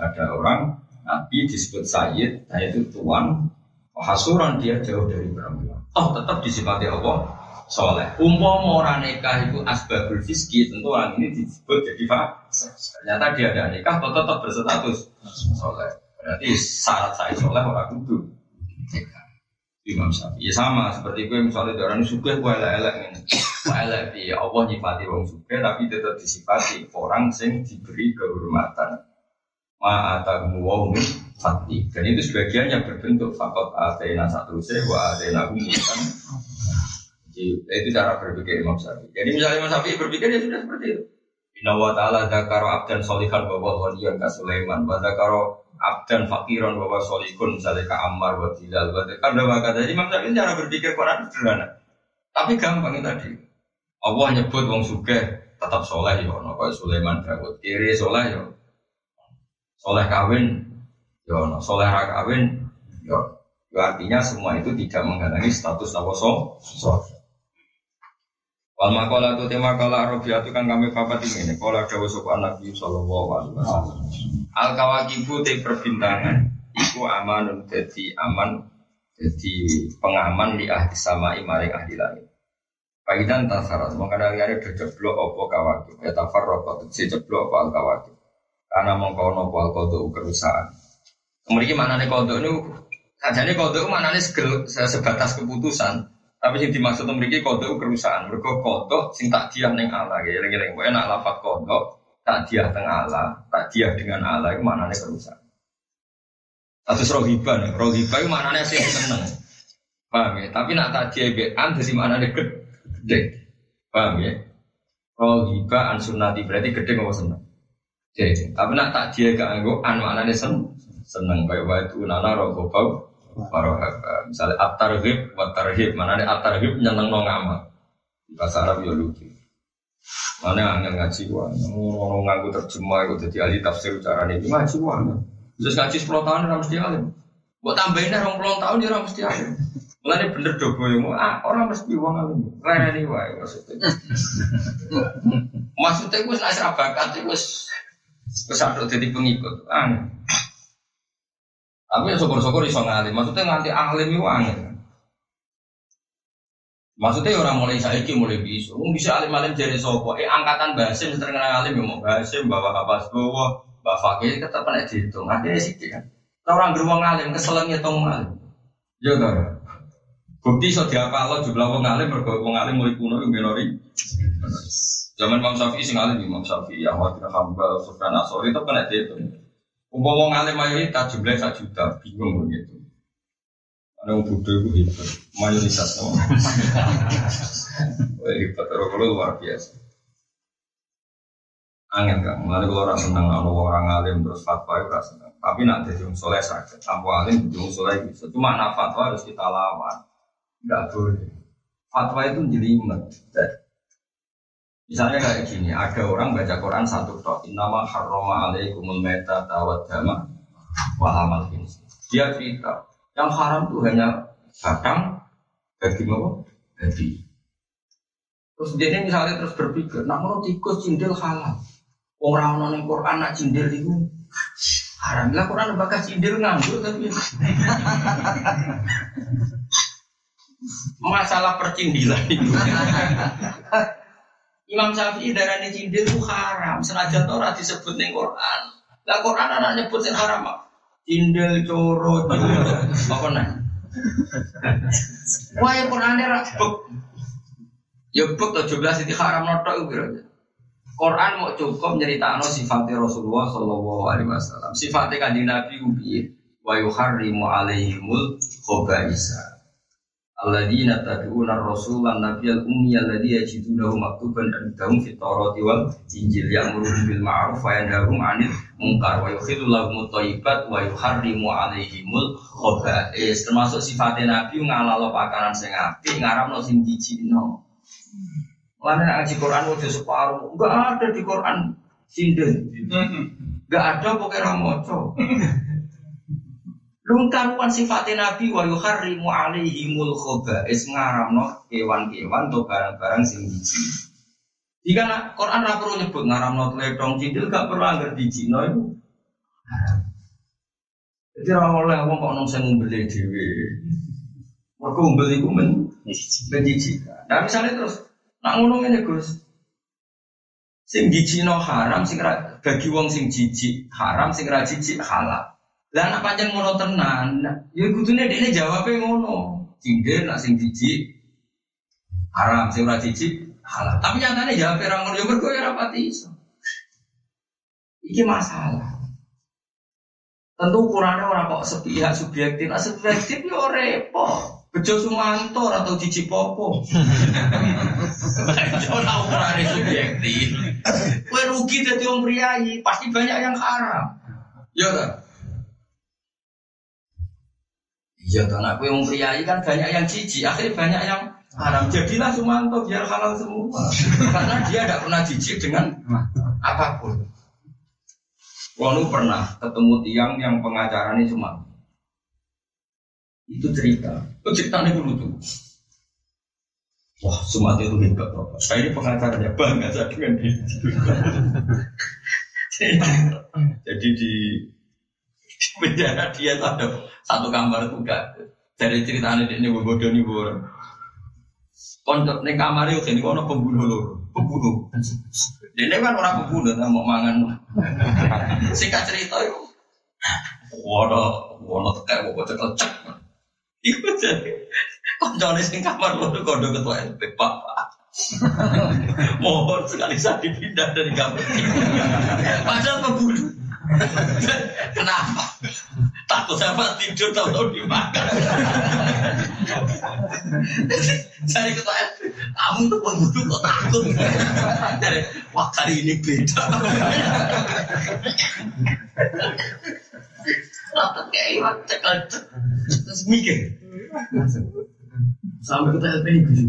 Ada orang nabi disebut sayyid, nah itu tuan. Wa hasuran dia jauh dari perempuan. Oh tetap disifati Allah soleh. Umpama orang nikah itu asbabul fiski, tentu orang ini disebut jadi fase. Ternyata dia ada nikah, tetap berstatus soleh. Berarti syarat saya soleh orang kudu Imam Syafi'i ya sama seperti gue misalnya orang suka gue elek-elek ini elek di Allah nyifati orang suka tapi tetap disifati orang sing diberi kehormatan ma'atamu wa fati dan itu sebagian yang berbentuk fakot atena satu sewa atena jadi itu cara berpikir Imam Syafi'i. Jadi misalnya Imam Syafi'i berpikir ya sudah seperti itu. Inna wa ta'ala zakaro abdan solihan bahwa waliyan ka Sulaiman Wa zakaro abdan fakiran bahwa solikun misalnya ke Ammar wa Bilal wa kada wa kada Imam Syafi'i cara berpikir Quran sederhana. Tapi gampang tadi. Allah nyebut wong suge tetap soleh ya. Ono kayak Sulaiman Dawud kiri soleh ya. Soleh kawin ya ono. Soleh ra kawin ya. Artinya semua itu tidak menghalangi status Allah soleh Wal makola itu tema kala Arabia itu kan kami papat ini. Kala dawa sopan Nabi Sallallahu Alaihi Wasallam. Al kawakibu te perbintangan. Iku aman jadi aman jadi pengaman di ahli sama imaring ahli langit. Pagidan tasarat mengkana liare berjeblok opo kawakib. Ya tafar si jeblok opo al kawakib. Karena mengkau nopo al kodo kerusahaan. Kemudian mana nih kodo ini? Sajane kodo mana nih sebatas keputusan. Tapi yang dimaksud memiliki kodok kerusahaan. Mereka kodok sing tak dia neng Allah. Ya, lagi-lagi. Pokoknya nak lafat tak dia teng Allah, tak dia dengan Allah itu mana nih kerusahaan. Atau rohibah nih, rohibah itu mana sih seneng. Paham ya? Tapi nak tak dia bean dari mana gede. Paham ya? Rohibah an sunnati berarti gede nggak seneng. Jadi, tapi nak tak dia gak anggo an mana seneng. Seneng kayak waktu nana rohibah Warohaba. Misalnya at-tarhib wa tarhib. Mana ada at-tarhib nyeneng no ngamal. Bahasa Arab ya lucu. Mana angin ngaji wa. Orang nganggu terjemah itu jadi ahli tafsir cara ini. Ngaji wa. Terus ngaji 10 tahun orang mesti alim. Buat tambahin orang puluh tahun dia orang mesti alim. Mulai bener dogo yang ah orang mesti uang alim. Keren ini wa maksudnya. maksudnya gue nasir bakat gue kesadaran jadi pengikut. Ah, tapi ya syukur-syukur iso ngalim. Maksudnya nganti alim itu angin. Maksudnya orang mulai saiki mulai. Mungkin bisa alim-alim jadi sopo. Eh angkatan Basim terkenal alim ya mau Basim bawa kapas bawa bawa fakir tetap pada dihitung. Akhirnya sih kan. Orang beruang alim keselengnya tong alim. Ya kan. Bukti so diapa lo jumlah wong alim mergo wong alim mulai kuno yang minori. Zaman Imam Syafi'i sing alim Imam Syafi'i, Ahmad bin Hambal, Sufyan Asori itu kena dihitung. Umpama ngalim mayoritas jumlah satu juta, bingung begitu. Ada yang bodoh itu hebat, mayoritas no. hebat, kalau luar biasa. Angin kan, mulai kalau orang senang kalau orang alim terus fatwa itu rasa senang. Tapi jadi orang soleh saja, tanpa alim orang soleh bisa. Cuma nak fatwa harus kita lawan, nggak boleh. Fatwa itu jelimet. Misalnya kayak gini, ada orang baca Quran satu tok, nama harroma alaikumul meta tawat dama wahamal Dia cerita, yang haram itu hanya batang, daging apa? Daging. Terus dia misalnya terus berpikir, nak mau tikus cindil halal. Orang yang Quran nak cindil itu haram. Lah Quran bakal cindil nganggur tapi masalah percindilan itu. Imam Syafi'i darah cindil itu haram. Senajan Torah disebut ning Quran. Lah Quran anak nyebut yang haram. Cindil coro apa nih? Wah ya Quran ra buk. Ya buk to jelas itu haram notok itu Quran mau cukup nyeritakno sifatnya Rasulullah Shallallahu Alaihi Wasallam. Sifatnya kanjeng Nabi ubi wa yuharrimu alaihimul khobaisa. Alladzina tad'una ar-rasulan nabiyal ummi alladzi yajidunahu maktuban indahum fit Taurati wal Injil. Ya'muruhum bil ma'ruf wa yanhahum 'anil munkar wa yukhillu lahum thayyibat wa yuharrimu 'alaihimul khaba'is termasuk sifatnya nabi ngalalo pakanan sing apik ngaramno sing jijikno Mana ngaji Quran udah separuh, enggak ada di Quran. Sinden, enggak ada pokoknya ramoco. Lung karuan sifatnya Nabi wa yuharrimu alaihimul khoba'is ngaramno kewan-kewan atau barang-barang sing biji. Jika nak Quran ra perlu nyebut ngaramno tledong cidil gak perlu anggar di Cina itu. Jadi ra oleh wong kok nang sing ngumbeli dhewe. Mergo ngumbel iku men menjijikan. Nah misalnya terus nak ngono ngene Gus. Sing jijikno haram sing bagi wong sing jijik haram sing ra jijik halal. Lah anak panjang ngono tenan, ya kudune dekne jawabe ngono. Cindir nak sing jijik haram, sing ora jijik halal. Tapi nyatane jawabe ra ngono ya mergo ya rapati iso. Iki masalah. Tentu ukurannya orang kok sepihak subjektif, nah subjektif ya repot. Bejo Sumanto atau Cici Popo. Ora ukurannya subjektif. Kue rugi jadi orang priayi, pasti banyak yang haram. Ya kan? Iya, karena aku yang priayi kan banyak yang cici, akhirnya banyak yang haram. Jadilah Sumanto biar halal semua. Karena dia tidak pernah jijik dengan apa pun. Walu pernah ketemu tiang yang pengacaranya cuma itu cerita. Itu ceritanya dulu tuh. Wah, Sumatera itu hebat Bapak. Saya ini pengacaranya bangga saya dengan dia. Jadi di penjara dia tuh ada satu kamar tuh gak dari ceritanya dia ini bodoh nih bodoh. Konco nih kamar itu ini kono pembunuh loh, pembunuh. Dia kan orang pembunuh, mau mangan. Singkat cerita itu, waduh, waduh tekan, waduh tekan, cek. Iku jadi koncone sing kamar loro kondo ketua LP Pak. Mohon sekali saya dipindah dari kamar. Padahal pembunuh. Kenapa? Takut sama tidur tahu-tahu dimakan. Saya ketua LP, kamu tuh pembunuh kok takut? Dari wah kali ini beda. Rata kayak cekal terus mikir. Sampai ke TLP ini guju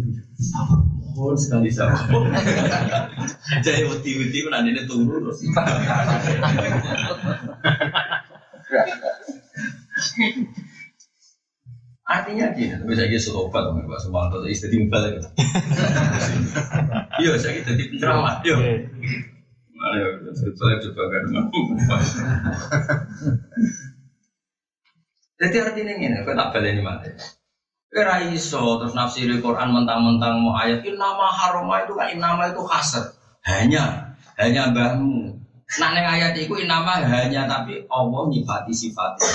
Mohon sekali sama. Jadi uti-uti nanti ini turun terus. Artinya gini, bisa gitu selobat sama Pak Sumanto, istri timbal itu. Iya, saya gitu di penceramah, iya. Ya, saya coba kan Jadi artinya ini, aku tak balik ini mati. Kira iso terus nafsiri Quran mentang-mentang mau ayat nama haroma itu kan nama itu kasar hanya hanya mbahmu. Nah neng ayat itu nama hanya tapi Allah nyifati sifatnya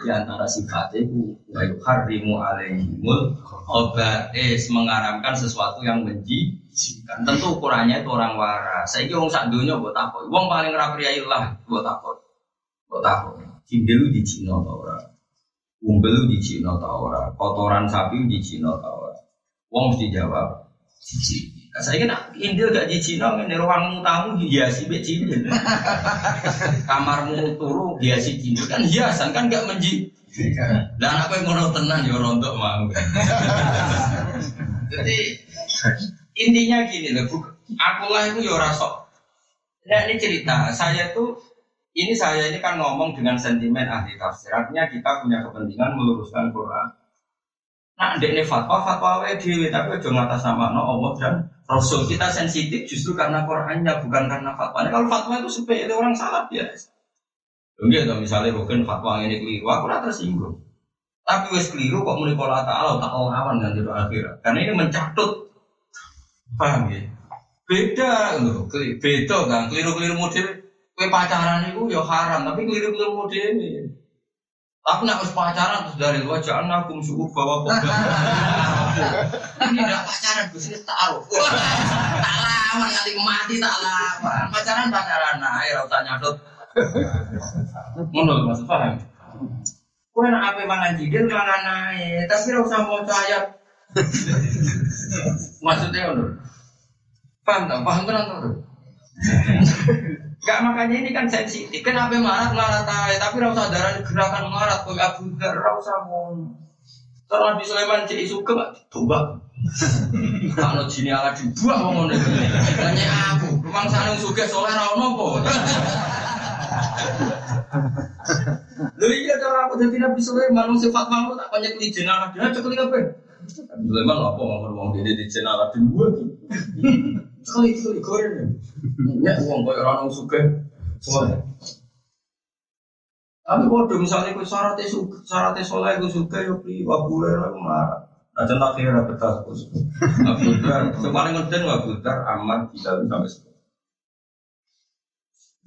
di antara sifatnya itu wayu harimu alaihimul obatis mengaramkan sesuatu yang menjijikan. Tentu ukurannya itu orang waras. Saya kira orang dunia buat apa? Wong paling rapi buat apa? Buat apa? Cindelu di Cina orang umbel di Cina tau ora, kotoran sapi di Cina tau ora. Wong mesti jawab cici. Nah, saya kira Indil gak di Cina, ini ruangmu tamu hiasi be cincin. Kamarmu turu hiasi cincin kan hiasan kan gak menji. Dan apa yang mau tenang ya rontok mau. Jadi intinya gini loh, aku lah itu ya rasok. Nah ini cerita, saya tuh ini saya ini kan ngomong dengan sentimen ahli tafsir. Artinya kita punya kepentingan meluruskan Quran. Nah, ini fatwa, fatwa dewi, tapi udah ngatas nama no Allah dan Rasul. Kita sensitif justru karena Qurannya, bukan karena fatwanya. Kalau fatwa itu sebagai orang salah biasa. Enggak, atau misalnya bukan fatwa ini keliru, aku rata tersinggung. Tapi wes keliru kok mulai pola ta'ala tak lawan kan di akhirat. Karena ini mencatut. Paham ya? Beda loh, beda kan, keliru-keliru model Kue pacaran itu ya haram, tapi keliru-keliru model ini. Tapi nak pacaran terus dari luar jangan aku suku bawa kok. Ini tidak pacaran, gue sih taruh. Tak lawan kali mati tak lawan. Pacaran pacaran, nah ya usah nyadot. Menurut maksud paham? Kue nak apa mangan jidil mangan naik, tapi usah mau ayat. Maksudnya menurut? Paham tak? Paham kan tuh? Gak makanya ini kan sensitif. Kenapa marah marah tay? Tapi rasa darah gerakan marah kok Abu Dhar rasa mon. Kalau di Sulaiman cek suka gak coba. Kalau jini ala dibuang ngomong ini. Tanya aku, rumah sana suka soalnya rau nopo. Lho iya cara aku dadi Nabi Sulaiman wong sifat malu tak banyak di jenazah dia cekli apa? Sulaiman apa ngomong wong dene di jenazah di dua ki. Sekali itu digoreng. Ya wong koyo ora ono suke. Semua. Tapi kalau misalnya kau syaratnya suka, syaratnya soleh kau suka ya pri wabule aku marah. Nah contoh akhirnya bos. Abu Dar, paling ngeden Dar aman tidak sampai sekarang.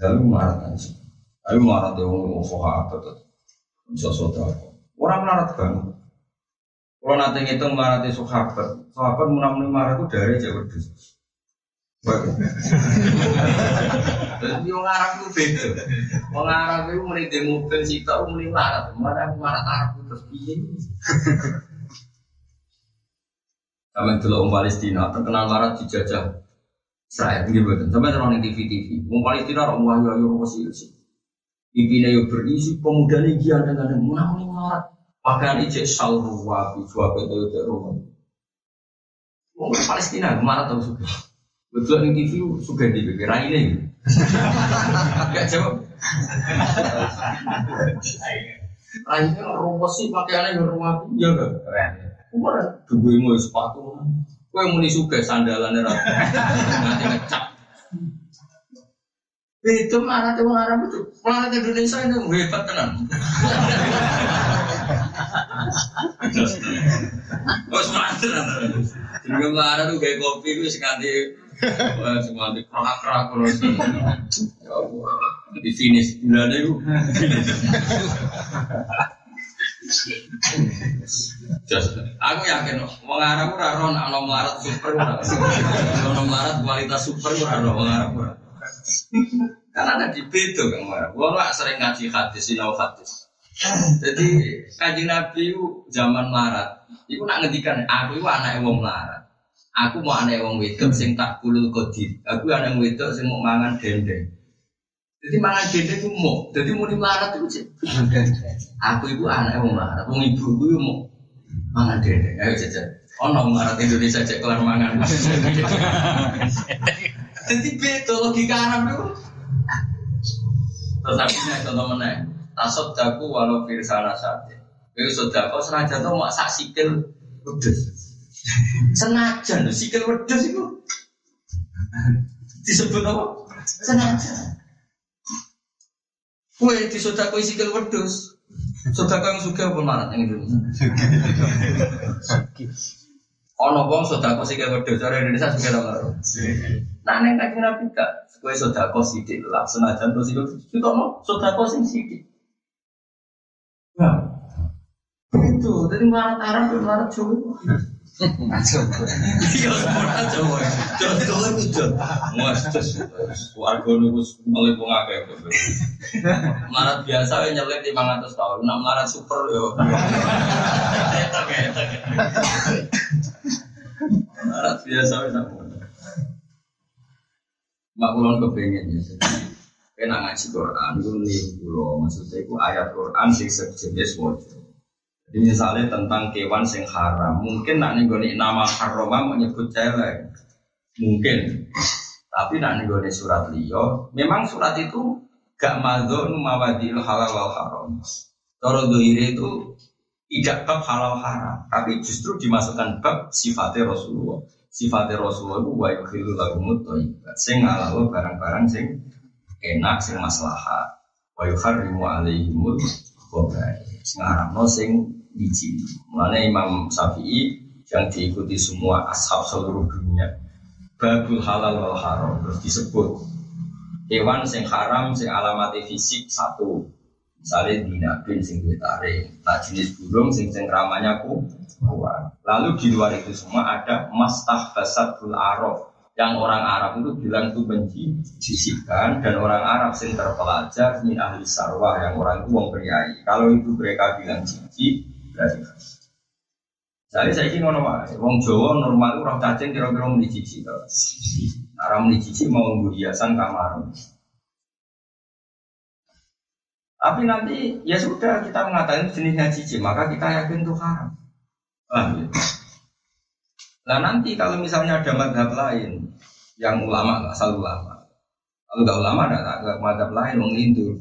Lalu marah kan. Ayo marah dia ngomong foha apa tuh? Sesuatu apa? Orang marah kan. Kalau nanti ngitung marah dia sahabat, sahabat munam marah itu dari jauh berdua. Jadi orang Arab itu beda. Orang Arab itu mulai di mobil sita, mulai marah, marah marah Arab terus piye? Sama dulu orang Palestina terkenal marah dijajah Israel, gitu betul. Sampai terang di TV TV. Orang Palestina orang wahyu wahyu masih sih. Pipinya yang berisi pemuda ini dia dengan yang menang marah. Pakaian ijek sal ruwa, bijwa betul betul rumah. Orang Palestina marah tahu suka. Betul di TV suka di BB ini. Gak jawab. Raine rumput sih pakaiannya yang rumah ya gak keren. Kemarin dua mau sepatu. Kue muni suka sandalannya rapi. Nanti ngecap. Itu mana tuh orang Arab itu planet Indonesia itu hebat tenan. Semangat tenan. Jadi kemarin tuh kayak kopi sekanti Wah, semua di kerak-kerak terus. Ya di finish bulan itu. Just, aku yakin, wong Arab ora ora ana melarat super ora. Ana melarat kualitas super ora ana wong Arab ora. Karena ada di beda kan Arab. Wong sering ngaji hadis, sinau hadis. Jadi kaji Nabi itu zaman melarat. Iku nak ngendikan aku itu anak wong melarat. Aku mau anak wong wedok sing tak kulul kodir. Aku anak wedok sing mau mangan dendeng. Jadi mangan dendeng itu mau. Jadi mau melarat itu sih. Aku ibu anak wong melarat. Wong ibu itu mau mangan dendeng. Ayo jajan. Oh no melarat Indonesia cek kelar mangan. Jadi beda logika Arab itu. Terus aku nih contoh mana? Tasod daku walau firsana sate. Itu sudah kau senajan tuh mau sak sikil pedes. Senajan loh sikil pedes itu disebut apa? Senajan. Kue di sodako sikil wedus. Sodako yang suka apa marat yang Indonesia? Ono wong sodako sikil wedus, orang Indonesia suka apa? Nah, neng kajian nabi gak, kue sodako sidik lah, senajan tuh sikil kita mau sodako sing sidik. Nah, itu, jadi marat Arab, marat Jawa. Iya, semua Jawa. Jawa Jawa itu Jawa. Mas, warga nunggu bunga kayak gitu. Marat biasa yang nyelip di mangatus tahun, nak marat super yo. Marat biasa yang sama. Mak kulon kepengen ya. Kena ngaji Quran, itu nih. Maksudnya itu ayat Quran sih sejenis wajah. Jadi misalnya tentang kewan sing haram, mungkin nak nih nama haroma mau nyebut celeng, mungkin. Tapi nak nih surat liyo, memang surat itu gak madon mawadil halal wal haram. Toro doire itu tidak bab halal haram, tapi justru dimasukkan bab sifatnya Rasulullah. Sifatnya Rasulullah itu wa yukhilu lagu mutoibat, sing halal barang-barang sing enak, sing maslahat. Wa yukharrimu alaihimul khobai. Sing haram sing biji. Mana Imam Syafi'i yang diikuti semua ashab seluruh dunia. Babul halal wal haram terus disebut. Hewan sing haram sing alamati fisik satu. Misalnya dinabin sing tarik nah jenis burung sing sing ramanya ku lalu di luar itu semua ada mastahbasatul arab. Yang orang Arab itu bilang itu benci jisikan dan orang Arab sing terpelajar min ahli sarwah yang orang itu wong kalau itu mereka bilang jijik jadi saya ini ngono. Wong Jawa normal orang cacing kira-kira muni cici to. Arah muni mau hiasan kamar. Tapi nanti ya sudah kita mengatakan jenisnya cici, maka kita yakin itu haram. Ah, ya. Nah nanti kalau misalnya ada madhab lain yang ulama nggak asal ulama, Kalau nggak ulama ada madhab lain, mau ngelindur,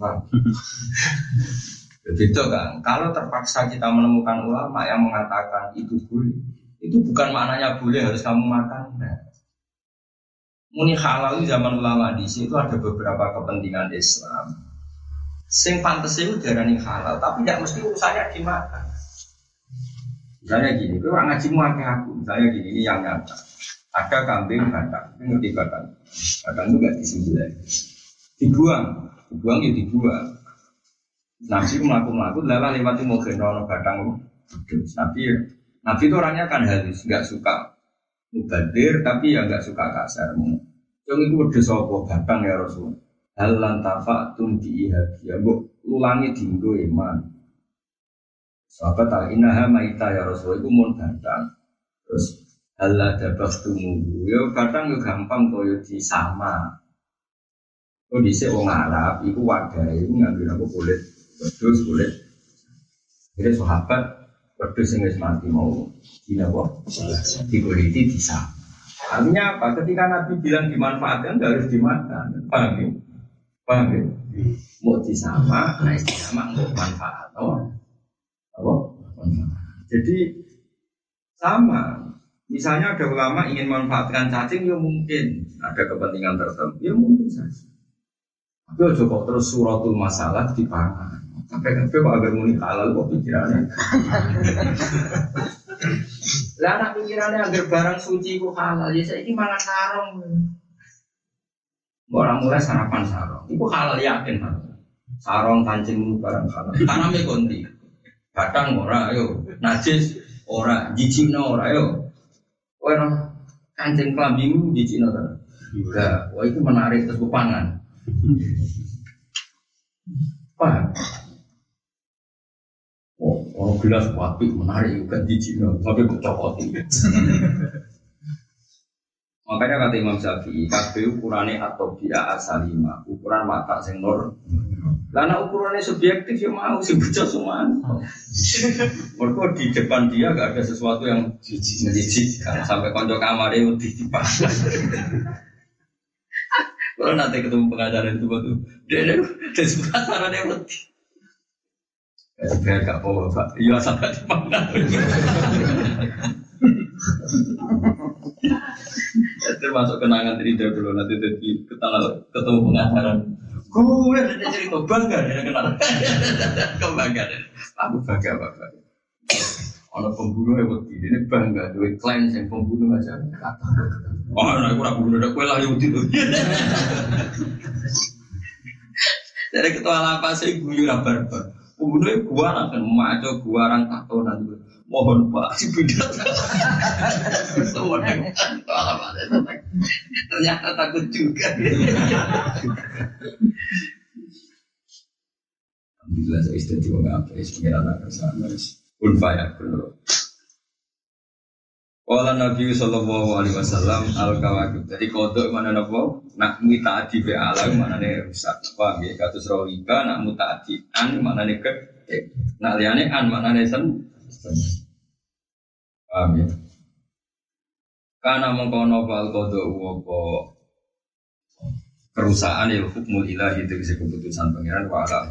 paham? Begitu kan. Kalau terpaksa kita menemukan ulama yang mengatakan itu boleh, itu bukan maknanya boleh harus kamu makan. Nah. Muni halal zaman ulama di situ ada beberapa kepentingan Islam. Sing pantas itu darani halal, tapi tidak mesti urusannya dimakan. Misalnya gini, itu orang ngaji muake aku. Misalnya gini, ini yang nyata. Ada kambing batang, ngerti batang. Batang itu gak disembelih. Dibuang, dibuang ya dibuang. Nabi melaku-melaku, lala lewati mau genono batang. Nabi, Nabi itu orangnya kan halus, nggak suka mubadir, tapi ya nggak suka kasar. Yang itu udah sopo batang ya Rasul. Hal lantafa tum di ihadia, bu ulangi dinggo iman. Sahabat tak inaha maita ya Rasul itu mau datang. Terus Allah dapat tunggu. Yo kadang yo gampang koyo di sama. Oh di wong Arab, itu wadah itu ngambil aku kulit, terus kulit. Jadi sahabat wedus yang mati mau di nabo di kulit di sama. Artinya apa? Ketika Nabi bilang dimanfaatkan, nggak harus dimakan. Paham ya? Paham ya? Mau di sama, nah sama nggak manfaat. Oh, apa? Jadi sama. Misalnya ada ulama ingin manfaatkan cacing, ya mungkin ada kepentingan tertentu, ya mungkin saja. Tapi ojo kok terus suratul masalah di pangan. Sampai sampai kok agar muni halal kok pikirannya. Lah anak pikirannya agar barang suci kok halal, ya saya ini mangan sarong. Orang mulai sarapan sarong, itu halal yakin kan? Sarong kancing barang halal. Tanamnya konti. Batang ora ayo, najis ora, jijikno ora ayo. Kowe kancing klambimu jijikno ta. Enggak, wah itu menarik terus pangan. Paham? Oh, oh gelas wapi menarik juga jijikno, tapi kok cokoti. Makanya kata Imam Syafi'i, kabeh ukurannya atau dia asalima, ukuran mata sing nur. Karena ukurannya subjektif ya mau sih baca semua. Mereka di depan dia gak ada sesuatu yang menjijikkan sampai konco kamarnya udah dipasang. Kalau nanti ketemu pengacara itu waktu dia dia dia suka sarannya mati. Biar gak bawa pak, iya sampai di mana. Termasuk kenangan dari dulu nanti jadi ketemu pengacara. Gue ada cerita bangga dia kenal. Kebangga Aku bangga bangga. Ono pembunuh yang waktu ini bangga duit klien yang pembunuh aja. Oh, nah, aku ragu udah kue lah yang itu. Dari ketua lapas saya guyu barbar. Pembunuhnya gua akan maco gua orang tatonan juga. Mohon pak, si bidat. Ternyata takut juga. Alhamdulillah saya istirahat di wong apa? Pengiran akan sana. Pun fayak pun. Wala Nabi Sallallahu Alaihi Wasallam al kawakib. Jadi kodok mana nopo? Nak mita adi be alam mana nih rusak. Paham ya? Katus rohiba nak muta adi an mana nih ke? Nak liane an mana nih sen? Paham ya? Karena mengkono fal kodok wopo kerusakan ya hukmul ilahi itu bisa keputusan pangeran wa ala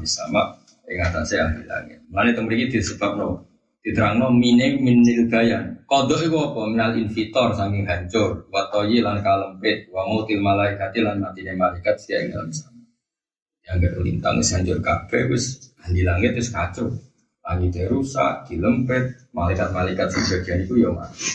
yang atasnya ahli langit. Mana itu memiliki disebab no diterangno mine minil gayan. Kodok itu apa? Minal invitor saking hancur. Watoyi lan kalempit. Wa mutil malaikati lan matine malaikat sia ing dalam sana. Yang gak lintang hancur kabeh wis ahli langit wis kacau. Langit rusak, dilempit, malaikat-malaikat sebagian itu ya mati.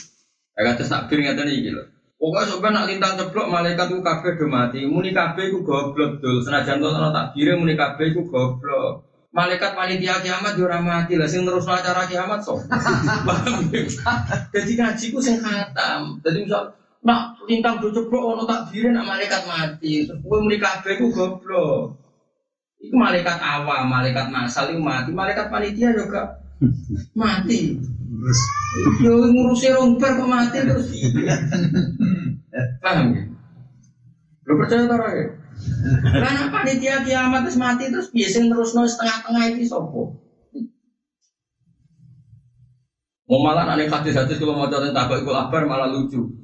Ya kata sakbir ngeten iki lho. Pokoknya sampai nak lintang ceblok malaikat itu kabeh do mati. Muni kabeh iku goblok dul. Senajan to ana takbire muni kabeh iku goblok. Malaikat panitia kiamat yo mati lah sing terus acara kiamat sok. Jadi ngaji ku sing khatam. Jadi misal nak lintang do ceblok ono takbire nak malaikat mati. Kowe muni kabeh iku goblok. Iku malaikat awam, malaikat masal iku mati, malaikat panitia juga mati. Yo ngurusi romper kok mati terus. Paham ya? Lo percaya ta ya? Karena panitia kiamat terus mati terus biasa terus no setengah-tengah itu sopo. Mau malah aneh hadis hadis kalau mau tentang takut ikut akbar malah lucu.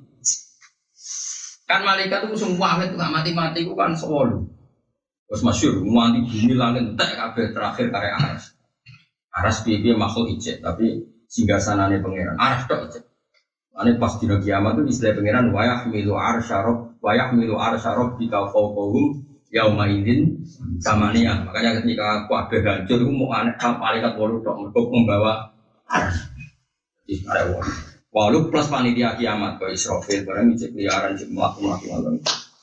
Kan malaikat itu semua amit nggak mati-mati itu kan sewolu. Terus masyur, mati bumi langit entek kabeh terakhir karya aras. Aras piye makhluk ijek, tapi singgah sanane pangeran. Aras tok ijek. Ane pas dino kiamat itu istilah pangeran wayah milu arsyarob, wayah milu arsyarob di kafau yauma idin samania. Makanya ketika kabeh hancur itu mau aneh malaikat wolu tok mergo membawa. Di karya Walau plus panitia kiamat ke Israfil barang ijek liaran ijek melaku melaku malam.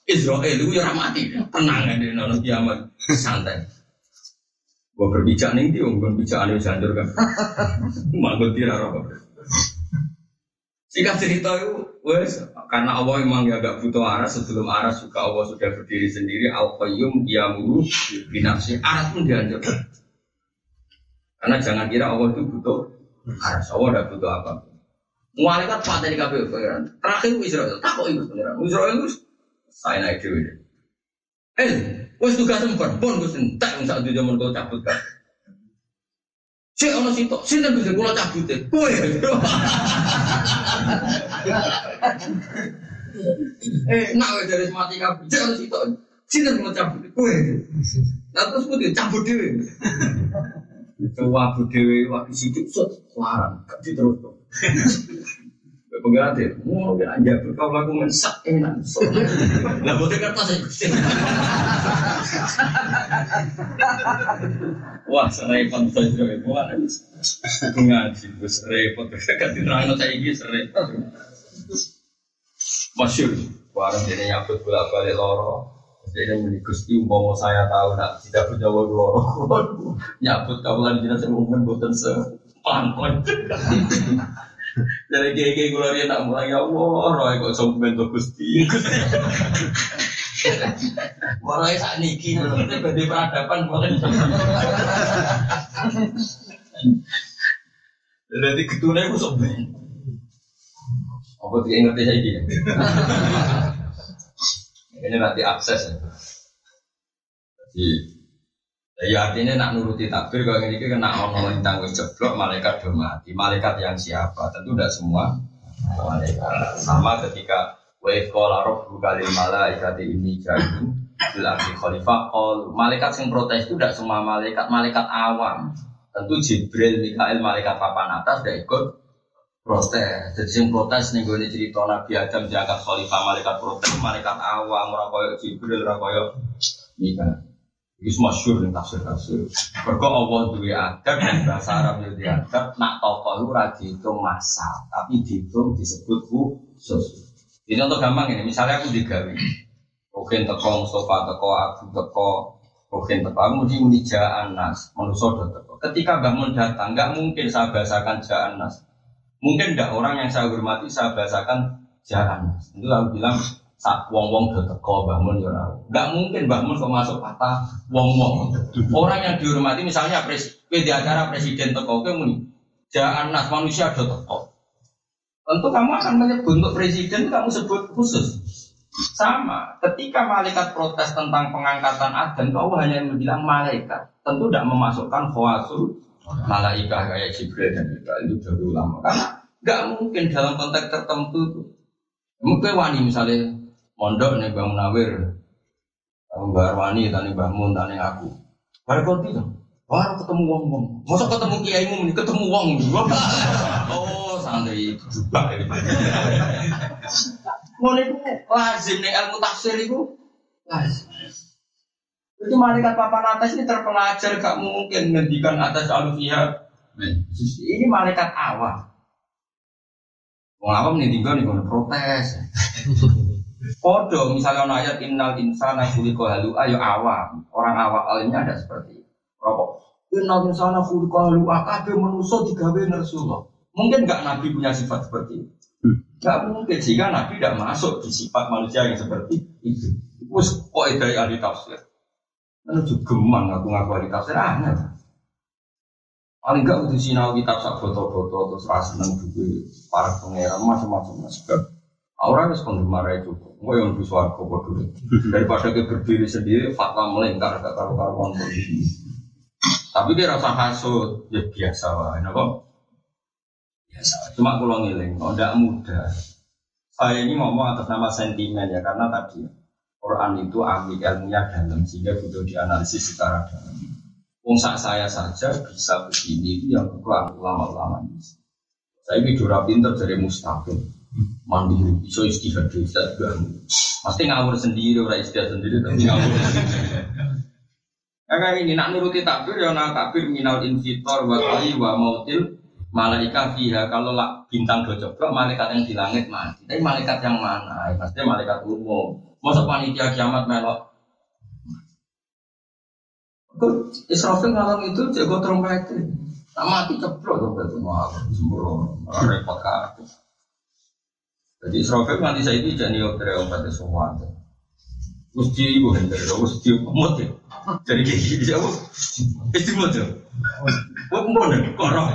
Israel itu ya mati, tenang aja nono kiamat santai. Gua berbicara nih dia, gua berbicara nih jandur kan. Manggut tira roh. Jika cerita itu, wes karena Allah memang ya gak butuh aras sebelum aras juga Allah sudah berdiri sendiri. Al Qayyum mulu binafsi aras pun dihancurkan. Karena jangan kira Allah itu butuh aras. Allah tidak butuh apa. Malaikat patah di KPU pangeran. Terakhir Israel, tak kok ibu pangeran. Israel itu saya naik dewi. Eh, wes tugas sempat pun gue sentak saat itu zaman kau cabut kan. Si ono situ, sini kula cabut deh. Kue. Eh, nak dari. Si ono situ, sini kula cabut. Kue. Nah terus putih cabut dewi. Coba dewi waktu situ, suara, gak terus. Pengiran deh, mau kira aja kau laku mensak enak. Lah boleh kan pas Wah, serempet saja itu kan. Ngaji, gus repot. Kan diterang saya ini serempet. Masyur, warung jadi nyabut bola balik loro. Jadi ini gusti umpama saya tahu nak tidak punya loro. Nyabut kawalan jenis yang mungkin bukan se pelan dari kayak kayak gue lari tak mulai ya Allah, roy kok sombong tuh gusti. Warai saat niki, nanti badai peradaban boleh. Jadi ketune gue sombong. Apa tidak ngerti saya gini? Ini nanti akses ya. Jadi Ya artinya nak nuruti takbir kalau ini kena orang tentang jeblok malaikat do mati. Malaikat yang siapa? Tentu tidak semua malaikat. Sama ketika wa qala rabbuka lil malaikati ini jadi bil khalifah qol malaikat yang protes itu tidak semua malaikat, malaikat awam. Tentu Jibril, Mikael, malaikat papan atas tidak ikut protes. Jadi yang protes nih gue cerita Nabi Adam diangkat khalifah malaikat protes, malaikat awam, rakoyo Jibril, rakoyo Mikael. Itu masyur nih tafsir tafsir. Berkau Allah duwe adab dan bahasa Arab itu adab. Nak tokoh itu rajin itu masa, tapi dihitung disebut khusus. Ini untuk gampang ini. Misalnya aku digawi, Mungkin teko Mustafa teko Abu teko Mungkin teko aku mesti muni Anas, manusia teko. Ketika bangun datang, nggak mungkin saya bahasakan Anas. Mungkin tidak orang yang saya hormati saya bahasakan Anas. Itu aku bilang sak wong wong do teko bangun ya Enggak mungkin bangun kok masuk patah wong wong. Orang yang dihormati misalnya pres, di acara presiden teko ke muni. Jangan nas manusia do teko. Tentu kamu akan menyebut untuk presiden kamu sebut khusus. Sama, ketika malaikat protes tentang pengangkatan Adam, kau hanya bilang malaikat. Tentu tidak memasukkan khawasul malaikat kayak Jibril dan itu dari ulama. Karena nggak mungkin dalam konteks tertentu. Mungkin wani misalnya mondok nih Bang Munawir, Mbak Arwani, tani Mbak Mun, tani aku. Baru kau baru ketemu wong wong. Masa ketemu kiai mu, ketemu wong. oh santai juga ini. Mulai itu lazim nih ilmu tafsir itu lazim. Itu malaikat papan atas ini terpelajar gak mungkin ngendikan atas alufiyah. Ini malaikat awam. Wong awam nih tinggal nih protes. Kodo misalnya ono ayat innal insana khuliqa halu ayo awam. Orang awam alimnya ada seperti. Rokok. Innal insana khuliqa halu kabeh manusa digawe ngersullah. Mungkin enggak Nabi punya sifat seperti itu. Enggak mungkin jika Nabi tidak masuk di sifat manusia yang seperti itu. Wes kok dari ahli tafsir. Lalu juga gemang aku ngaku ahli tafsir aneh. Paling enggak udah sinau kitab sak foto-foto terus rasa seneng juga para pangeran macam-macam sebab orang harus penggemar itu Gue yang di suarga bodoh. Daripada dia berdiri sendiri, fatwa melingkar gak karu karuan posisi. Tapi dia rasa hasut, ya biasa lah, kenapa? Biasa. Cuma kalau ngiling, kalau tidak mudah. Saya ini ngomong atas nama sentimen ya karena tadi Quran itu ambil ilmunya dalam sehingga butuh dianalisis secara dalam. Saya saja bisa begini itu yang bukan ulama-ulama ini. Saya ini pinter dari mustaqim, mandiri, bisa istihad bisa juga. Pasti ngawur sendiri, orang istihad sendiri tapi ngawur. Karena ini nak nuruti takbir ya nak takbir minal infitor wa wa mautil malaikat fiha. Kalau lah bintang do coba malaikat yang di langit mati. Tapi malaikat yang mana? Ya, pasti malaikat umum. Masa panitia kiamat melok. Israfil ngalang itu jago trompet tak mati ceplok trompet itu mau sembrono. Repot kabeh jadi Israfil nanti saya itu jadi dari obat semua Mesti ibu hendak, mesti umut ya. Jadi kayak gini siapa? Istimewa tuh. Kok pun deh, korong.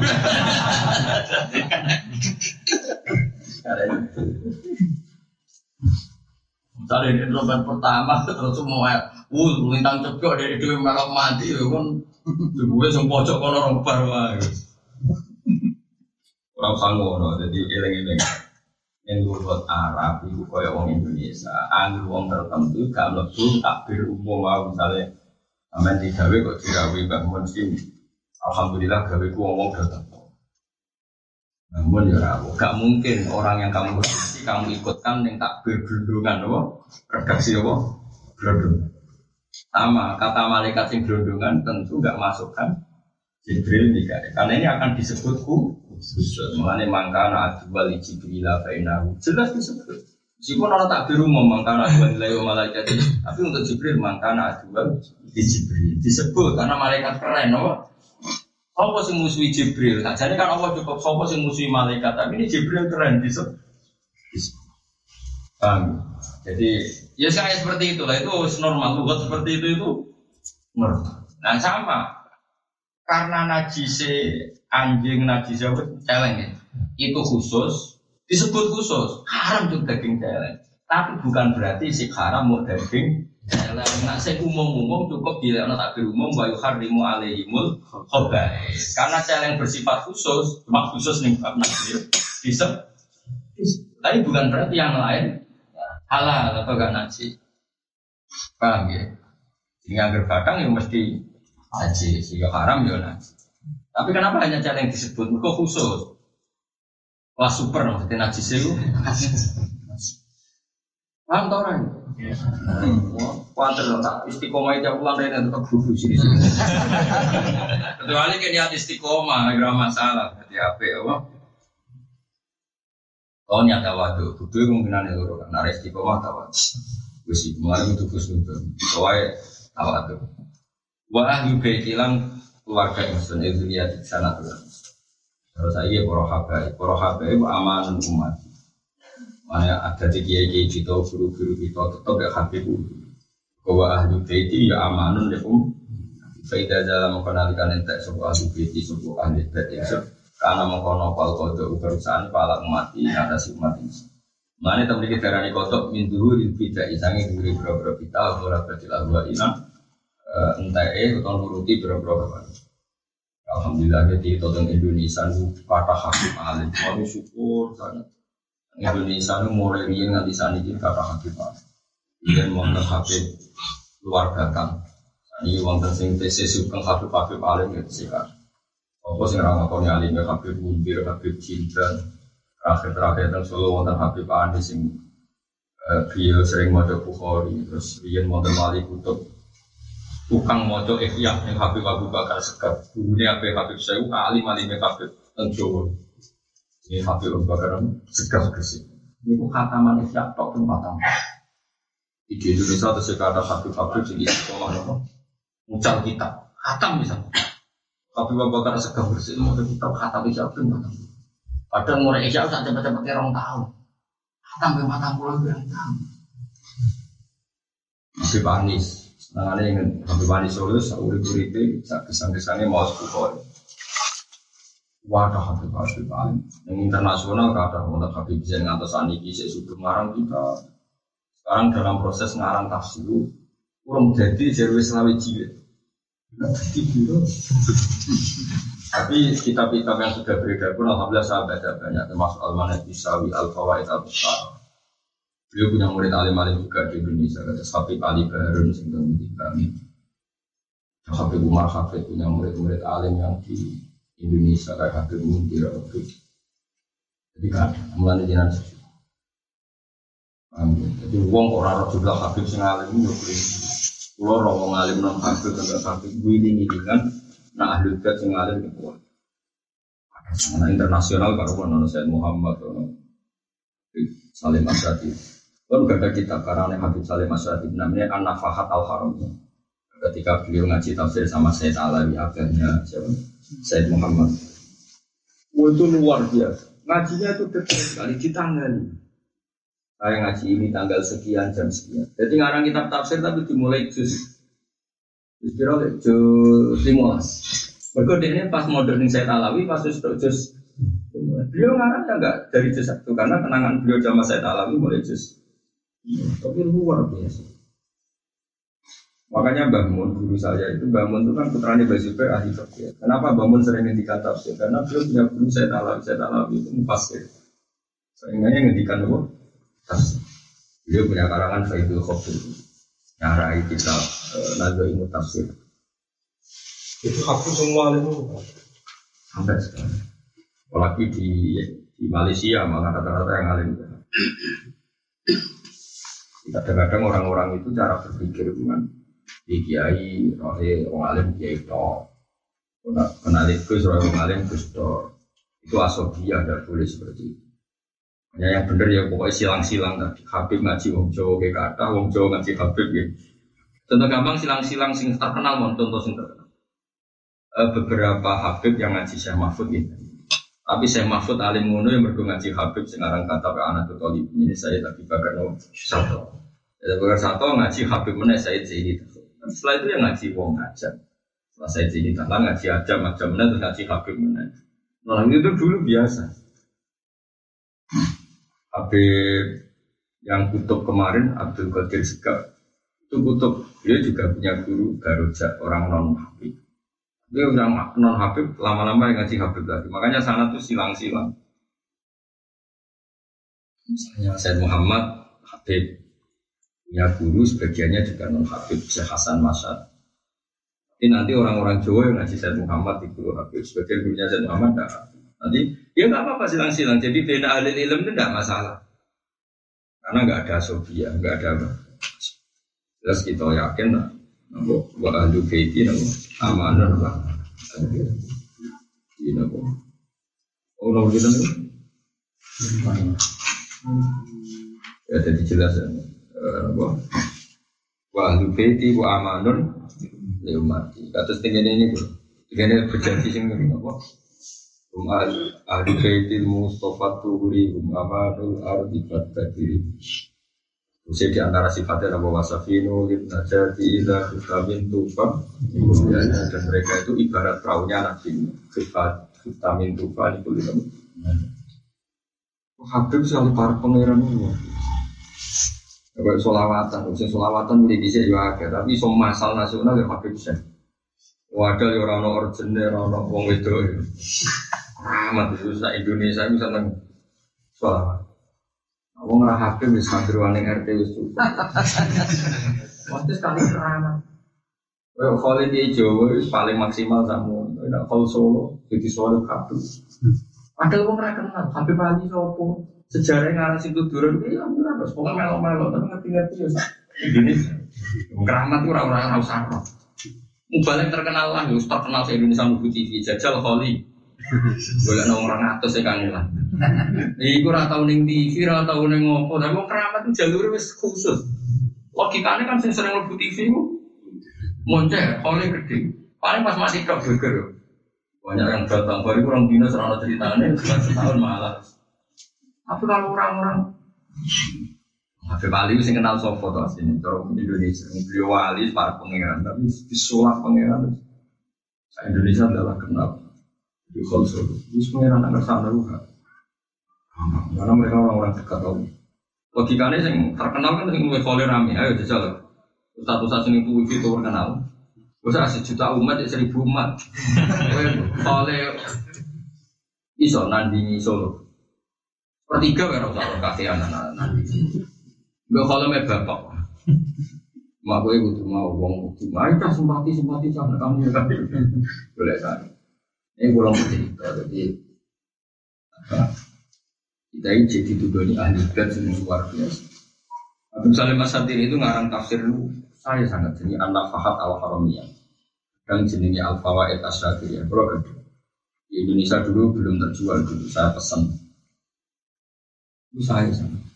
Misalnya ini rombongan pertama terus semua, uh, lintang cepet dari dua malam mati, ya kan, gue semua pojok kono orang baru Orang sanggup, jadi eleng-eleng yang buat Arab itu kaya orang Indonesia, angin orang tertentu gak lebu takbir umum mau misalnya Amin digawe kok dirawe Mbak Mun Alhamdulillah gawe ku ngomong datang. Namun ya rawo, gak mungkin orang yang kamu redaksi kamu ikutkan yang takbir gelondongan apa? Redaksi apa? Gelondongan. Sama kata malaikat sing gelondongan tentu gak masukkan Jibril juga. Karena ini akan disebut Mengenai mangkana adubal Jibril fainahu. Jelas disebut. Meskipun orang takbir umum mangkana adubal nilai malaikat tapi untuk Jibril mangkana adubal di Jibril disebut karena malaikat keren apa? Sopo sing musuhi Jibril? Nah, jadi kan Allah cukup sopo sing musuhi malaikat, tapi ini Jibril keren disebut. Paham? Jadi ya saya seperti itulah itu normal buat seperti itu itu normal. Nah sama karena najise anjing najise celeng ya, itu khusus disebut khusus haram juga daging celeng. Tapi bukan berarti si haram mau daging Nah, saya umum-umum cukup bila anak takbir umum wa yuharrimu alaihimul khobais. Karena celeng bersifat khusus, cuma khusus nih bab nakbir bisa. Tapi bukan berarti yang lain halal atau gak nasi. Paham ya? Sehingga agar kadang yang mesti haji, sehingga haram ya nasi. Tapi kenapa hanya celeng disebut? Kok khusus? Wah super maksudnya najis itu. Paham tau orang? Kuatir tak istiqomah itu pulang dari tetap duduk sini. Kecuali kan niat istiqomah, nggak masalah. Jadi apa ya? Oh nyata waktu, butuh kemungkinan itu kan. Nara istiqomah tahu. Gusi, mulai itu kusnudun. Soalnya tahu tuh. Wah, juga hilang keluarga lihat di sana tuh. Terus saya poroh habai, poroh habai aman umat. Mana ada di kiai kiai kita, guru-guru kita tetap ya habib bahwa ahli baiti ya amanun ya um. Faida dalam mengenalikan entek sebuah ahli baiti sebuah ahli baiti ya. Karena mengkono pal kodo perusahaan pala mati si umat ini. Mana teman kita darani kotok min dulu tidak isangi duri berapa kita ora berarti gua inang entek atau nuruti berapa Alhamdulillah jadi tentang Indonesia itu kata hakim alim. Kami syukur sangat. Indonesia itu mulai riang nanti ini kata Habib Ini wonten Habib luar datang. Ini wonten sing tesis sugeng Habib Habib alim itu sih kan. Apa sing ra ngakoni alim ya Habib Mundir, Habib Cinta. Terakhir-terakhir teng Solo wonten Habib Andi sing eh, beliau sering mau Bukhari terus rian wonten Wali Kutub tukang mojo ikhya yang Habib Abu Bakar Sekar gurunya Habib Habib Syekh alim alim Habib teng Jawa ini Habib Abu Bakar segar bersih. Ini kata manusia tok tempat Di Indonesia terus kata Habib Habib jadi sekolah apa? Mucal kita, khatam misalnya. Habib Abu Bakar segar bersih mau kitab khatam pun khatam. Kadang mulai isya usah cepet-cepet orang tahu. Khatam ke mata pulau yang tahu. Habib Anis, Senangannya ingin Habib Anis Solo, urip-uripe, kesan-kesannya mau sepuh Wadah Habib Habib. Yang internasional ada untuk Habib bisa ngantos aniki saya sudah ngarang kita. Sekarang dalam proses ngarang tafsir kurang jadi jerwe selawe jilid. Tapi kitab-kitab yang sudah beredar pun alhamdulillah saya baca banyak termasuk Al-Manat Isawi Al-Fawaid Al-Besar. Beliau punya murid alim-alim juga di Indonesia, kata Habib Ali Barun, di kami. Habib Umar Habib punya murid-murid alim yang di Indonesia kayak Habib Muntir, Habib. Jadi kan, mulai jinan Jadi uang kok raro jumlah Habib sing alim yo Kulo ora wong alim non Habib enggak Habib gue ini kan nah ahli bait sing alim kuat. Nah, internasional karo ono Said Muhammad Salim Asyadi. Kalau gak ada kitab karena Habib Salim Asyadib namanya An-Nafahat Al-Haram. Ketika beliau ngaji tafsir sama Said Alawi akhirnya siapa? Said Muhammad. Oh, itu luar biasa. Ngajinya itu detail sekali ditangani. Saya ngaji ini tanggal sekian jam sekian. Jadi ngarang kitab tafsir tapi dimulai juz. Juz berapa? Juz lima Berikut ini pas modernin Said Alawi pas juz juz Beliau ngarang ya enggak dari juz satu karena kenangan beliau sama Said Alawi mulai juz tapi luar biasa. Makanya Bangun guru saya itu Bangun itu kan putranya Bazubair ahli fikih. Kenapa Bangun sering ngendikan tafsir? Karena beliau punya guru saya tahu saya tahu itu mufasir. Sehingga yang ngendikan itu tafsir. Beliau punya karangan Faidul Khobir. Nyarai kitab eh, Nazo Ilmu Tafsir. Itu hafal semua itu sampai sekarang. Apalagi di di Malaysia malah rata-rata yang alim. Kadang-kadang orang-orang itu cara berpikir dengan di kiai, rohe, orang alim kiai itu, kenal itu rohe orang alim gus itu asobia tidak boleh seperti itu. Hanya yang benar ya pokoknya silang-silang tadi. Habib ngaji wong Jawa kayak kata, wong Jawa ngaji Habib ya. Contoh gampang silang-silang sing terkenal mon contoh sing terkenal. E, beberapa Habib yang ngaji Syekh Mahfud gitu. Tapi Syekh Mahfud alim ngono yang berdua ngaji Habib sekarang kata ke anak tuh ini saya tapi bakar no satu. Ya, Bakar satu ngaji Habib mana saya jadi. Setelah itu yang ngaji wong aja. Setelah saya jadi tanah ngaji aja macam mana terus ngaji Habib mana. Nah itu dulu biasa. Habib yang kutub kemarin Abdul Qadir Segaf itu kutub dia juga punya guru Garuja orang non Habib. Dia udah non Habib lama-lama yang ngaji Habib lagi. Makanya sana tuh silang-silang. Misalnya Said Muhammad Habib punya guru sebagiannya juga non Habib Syekh Hasan Masad. Tapi nanti orang-orang Jawa yang ngaji Syekh Muhammad di guru Habib, sebagian gurunya Syekh Muhammad tidak. Nanti ya nggak apa-apa silang-silang. Jadi beda ahli ilmu itu tidak masalah. Karena nggak ada sofia, nggak ada. Jelas kita yakin lah. Nabo wa ahlu baiti nabo amanah lah. Ini. Oh, nabo kita nih. Ya, jadi jelas ya. Apa? Wa ahlu baiti wa amanun ya mati. Kados tengene ini bro tengene berjanji sing apa? Um ahlu baiti mustafa tuhuri um amanul ardi fatakiri Usia di antara sifatnya Nabi Wasafinu, Ibn Najati, Ila, Kutamin, Tufa Dan mereka itu ibarat perahunya Nabi Sifat Kutamin, Tufa, itu Habib selalu para pangeran ini Kayak solawatan, sing solawatan mulai bisa juga tapi semua masal nasional ya pakai bisa. Wadah ya orang origine, orang wong itu. Rahmat itu sa Indonesia bisa nang solawat. Wong ora HP wis kadruane RT wis cukup. Waktu sekali rahmat. Well, kalau di Jawa paling maksimal kamu, tidak kalau Solo, jadi Solo kabel. Ada wong ora kenal, HP Bali sopo sejarah ngarang situ turun iya ora terus pokoknya melo-melo tapi ngerti-ngerti ya ini keramat tuh orang-orang harus sarap Mubalek terkenal lah, harus terkenal se Indonesia Mubu TV, jajal Holly. Boleh orang atas ya kangen lah. Iku ora tau ning TV, ora tau ning ngopo, tapi wong keramat itu jalur wis khusus. Logikanya kan sing sering Mubu TV ku moncer, Holly gede. Paling pas masih kok geger. Banyak yang datang, baru kurang dino serana ceritanya, setahun malah. Tapi kalau orang-orang Habib Ali sing kenal sopo tuh aslinya Cara Indonesia, beliau wali para pangeran, tapi disulap pangeran. Indonesia adalah kenal di konsol. Ini pangeran akan sana juga. Karena mereka orang-orang dekat tahu. Logikanya yang terkenal kan yang mulai follow rame, ayo jajal. Satu-satu itu wifi itu terkenal. Bisa sejuta umat ya seribu umat. Oleh iso nandingi solo. Pertiga kan usah kakean anak nanti. Gak me bapak. Mak gue butuh mau uang butuh. Mari kita simpati simpati sama kamu ya. Boleh kan. Ini pulang cerita jadi? Kita ini jadi tuduh ini ahli bed semua luar biasa. Abdul Salim Masadir itu ngarang tafsir lu saya sangat jadi anak fahat al haramiyah dan jenisnya al fawaid asyadiyah. Kalau di Indonesia dulu belum terjual dulu saya pesan. Itu saya sangat.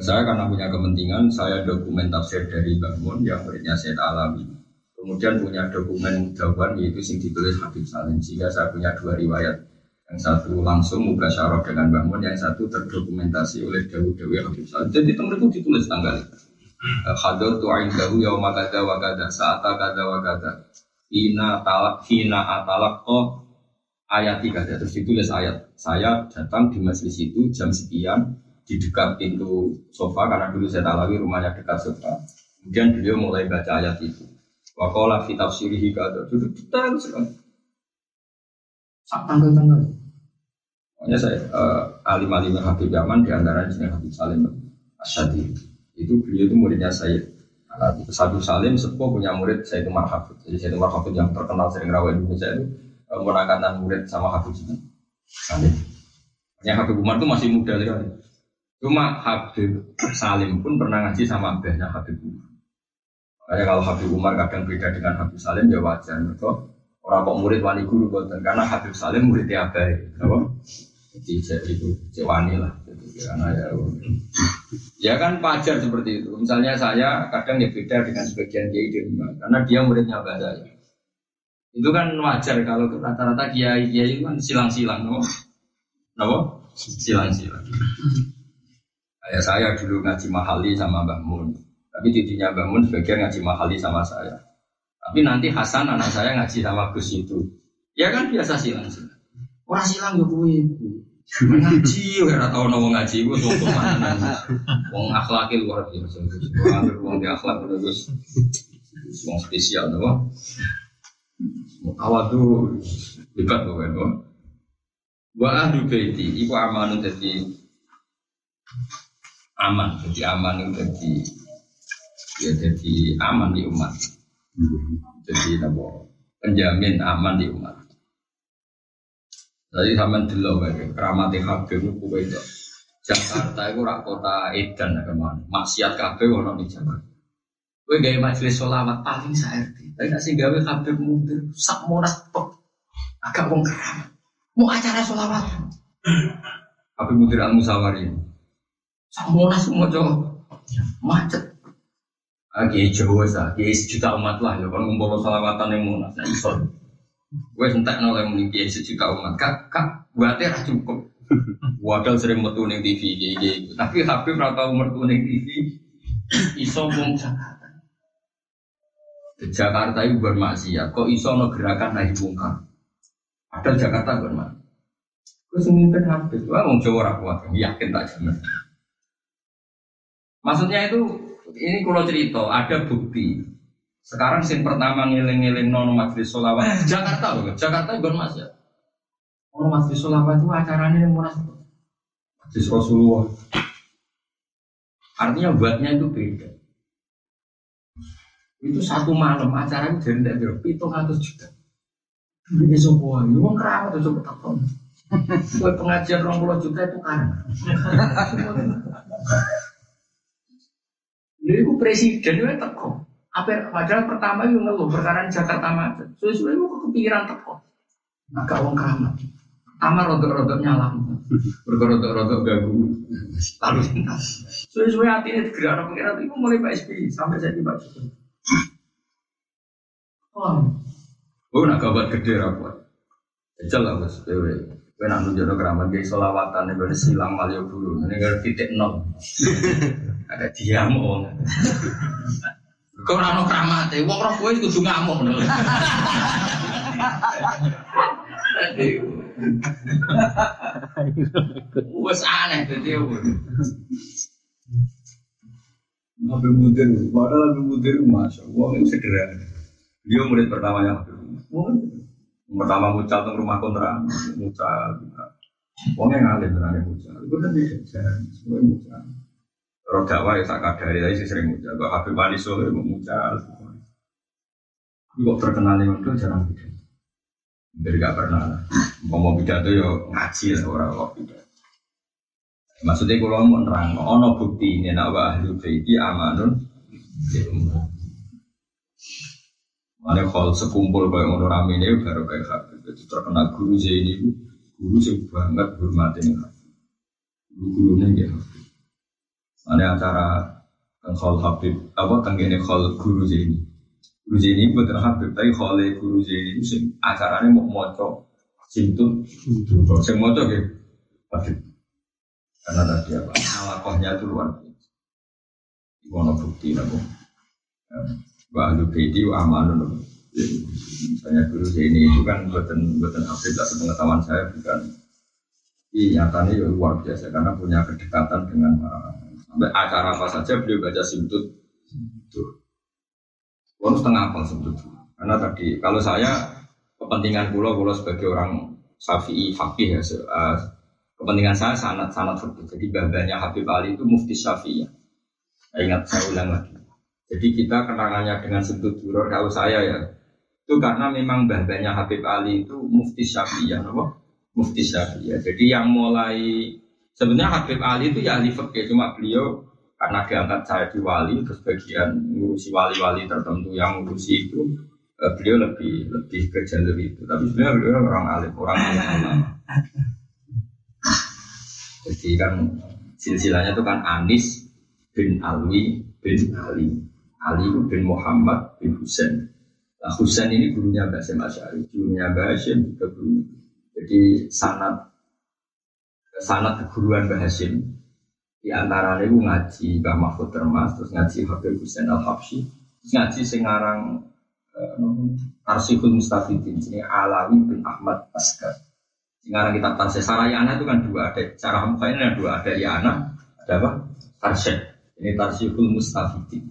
Saya karena punya kepentingan, saya dokumen tafsir dari Bangun yang muridnya saya alami. Kemudian punya dokumen dawan yaitu sing ditulis Habib Salim. Sehingga saya punya dua riwayat. Yang satu langsung mubasyarah dengan Bangun, yang satu terdokumentasi oleh Dawud Dewi Habib Salim. Jadi itu itu ditulis tanggal itu. Hadir tu'ain dahu yauma kada wa kada saata kada wa. Hina talak hina atalak ko ayat tiga terus ditulis ayat. Saya datang di masjid itu jam sekian di dekat pintu sofa karena dulu saya talawi rumahnya dekat sofa. Kemudian beliau mulai baca ayat itu. Wakola fi tafsirihi kada itu detail sekali. Sak tanggal-tanggal. Makanya saya uh, alim alim Habib Yaman di antara jenis Habib Salim Asyadi. Itu beliau itu muridnya saya. Uh, Habib Salim sepuh punya murid saya itu Marhabib. Jadi saya itu Marhabib yang terkenal sering rawat Indonesia itu uh, murid sama Habib Salim. Yang Habib Umar itu masih muda sekali. Cuma Habib Salim pun pernah ngaji sama abahnya Habib Umar. Makanya kalau Habib Umar kadang beda dengan Habib Salim ya wajar. Mereka orang kok murid wani guru karena Habib Salim muridnya abah. Apa? Jadi jadi itu cewani lah. Karena ya ya kan wajar seperti itu. Misalnya saya kadang ya beda dengan sebagian kiai di rumah karena dia muridnya abah saya. Itu kan wajar kalau rata-rata kiai kiai kan silang-silang, no? No? Silang-silang. Kayak saya dulu ngaji mahali sama Mbak Mun. Tapi tidinya Mbak Mun sebagian ngaji mahali sama saya. Tapi nanti Hasan anak saya ngaji sama Gus itu. Ya kan biasa silang Orang silang ya gue ngaji, ya. Tau nopo ngaji gue tuh mana Wong akhlakil luar biasa. Wong di akhlak terus wong spesial nopo. Awal tuh hebat tuh kan. Wa ahlu baiti iku amanu dadi aman jadi aman itu jadi ya jadi aman di umat. Jadi nabo penjamin aman di umat jadi sama dulu kayak keramat Habib itu itu. Jakarta itu rak kota Edan ke mana maksiat kafe wono di Jakarta. Gue gaya majelis sholawat paling saya tapi nasi gawe Habib mundur sak monas pok agak wong keramat. Mau acara sholawat Habib mundur al musawari semua semua cowok macet. Lagi Jawa sah, kiai sejuta umat lah, ya kan ngumpul salawatan yang monas, nah. Gue sentak nol yang kiai sejuta umat, kak kak buatnya ra cukup. Wadal sering metu neng TV kiai, tapi Habib rata umur tuh neng TV, iso wong Jakarta. Jakarta itu bermaksiat, kok iso no gerakan naik bungkar. Ada Jakarta bermaksiat. Gue semimpin Habib, wah wong Jawa rakuat, yakin tak jamin. Maksudnya itu ini kalau cerita ada bukti. Sekarang sin pertama ngiling-ngiling non majelis solawat Jakarta loh, Jakarta bukan mas ya. Oh majelis solawat itu acaranya yang munas majelis Rasulullah. Artinya buatnya itu beda. Itu satu malam acara itu dari tidak berapa itu ratus juta. Ini semua, ini mau keramat itu coba takon. Buat pengajian orang puluh juta itu kan. Iku presiden itu teko. Apa padahal pertama itu ngeluh perkara Jakarta macet. Suwe-suwe itu kepikiran teko. Agak wong keramat. Pertama rodok-rodok nyala. Rodok-rodok ganggu. Lalu lintas. Suwe-suwe hati ini digerak pengiran itu mulai Pak SBY sampai jadi Pak Jokowi. Oh, oh nak kabar gede rapat. Jajal lah mas, dewe. Kue nak nunjuk keramat gaya solawatan ini silang malio dulu. Ini kan titik nol. ada diamuk. Kau ora ono kramate, wong roh kowe kudu ngamuk. Wes aneh dadi Nabi Mudir, padahal Nabi Mudir masya Allah itu sederhana. Dia murid pertamanya Nabi Pertama mucal ke rumah kontra, mucal. Wongnya ngalir berani mucal. Kan dia semua mucal. Kalau dakwah ya tak kadari tadi sering muncul. Kalau Habib Ali Solo ya muncul. Tapi kok terkenal yang itu jarang pidato. Hampir gak pernah. Mau pidato ya ngaji lah orang kok pidato. Maksudnya kalau mau nerang, ono bukti ini nak wa ahli baiti amanun. Mana kalau sekumpul kayak ngono rame ini baru kayak Habib. Jadi terkenal guru Zaini itu guru banget hormatin Habib. Guru-gurunya gitu. Ada acara Khol Habib, apa tenggine Khol Guru Zaini. Guru Zaini bukan Habib, tapi Khol Guru Zaini itu sing acaranya mau moco simtun, sing moco gitu. Habib. Karena tadi apa? Alakohnya itu luar biasa. Iwono bukti nabo. Wa ahlu baiti wa amanun. Misalnya Guru Zaini itu kan buatan buatan Habib, tapi pengetahuan saya bukan Iya, nyatanya ya luar biasa karena punya kedekatan dengan Sampai acara apa saja beliau baca simtut itu. Setengah apa simtut. Karena tadi kalau saya kepentingan pulau pulau sebagai orang Syafi'i fakih ya, uh, kepentingan saya sangat sangat fakih. Jadi babanya Habib Ali itu mufti Syafi'i. Saya ingat saya ulang lagi. Jadi kita kenangannya dengan simtut duror kalau saya ya itu karena memang babanya Habib Ali itu mufti Syafi'i ya, apa? Mufti Syafi'i. Jadi yang mulai Sebenarnya Habib Ali itu ya ahli fikih, cuma beliau karena diangkat saya di wali, terus bagian ngurusi wali-wali tertentu yang ngurusi itu eh, beliau lebih lebih ke jalur itu. Tapi sebenarnya beliau orang alim, orang alim ulama. Jadi kan silsilahnya itu kan Anis bin Alwi bin Ali. Ali bin Muhammad bin Husain. Nah, Husain ini gurunya Basim Asyari, gurunya Basim juga guru. Jadi sanat sanat keguruan Mbah Hashim di antara itu ngaji Mbah Mahfud Termas terus ngaji Habib Hussein Al Habsyi terus ngaji Sengarang uh, Arsihul Mustafidin ini Alawi bin Ahmad Askar Sengarang kitab Tarsih Sarayana itu kan dua ada cara mukanya ada dua ada Yana ada apa? Tarsih ini Tarsihul Mustafidin.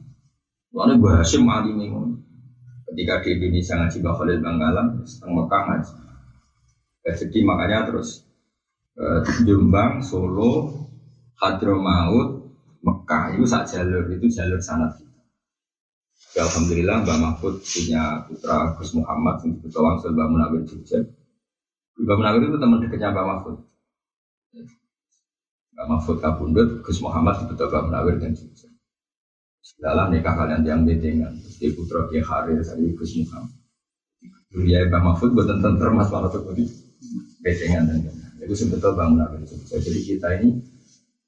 Lalu Mbah Hashim alim ketika di Indonesia ngaji Mbah Khalil Banggalam setengah Mekah ngaji. Jadi makanya terus Eh, Jombang, Solo, Hadramaut, Mekah itu sak jalur itu jalur sanat kita. Ya, Alhamdulillah Mbak Mahfud punya putra Gus Muhammad yang disebut Wangsul Mbak Munawir Jogja. Mbak Munawir itu teman dekatnya Mbak Mahfud. Mbak Mahfud Kabundut, Gus Muhammad disebut Mbak Munawir dan Jogja. Dalam nikah kalian yang bedengan, terus putra Kiai Harir, saya Gus Muhammad. Dunia Mbak Mahfud buatan termas malah tuh bedengan dan itu sebetulnya bangunan. Jadi kita ini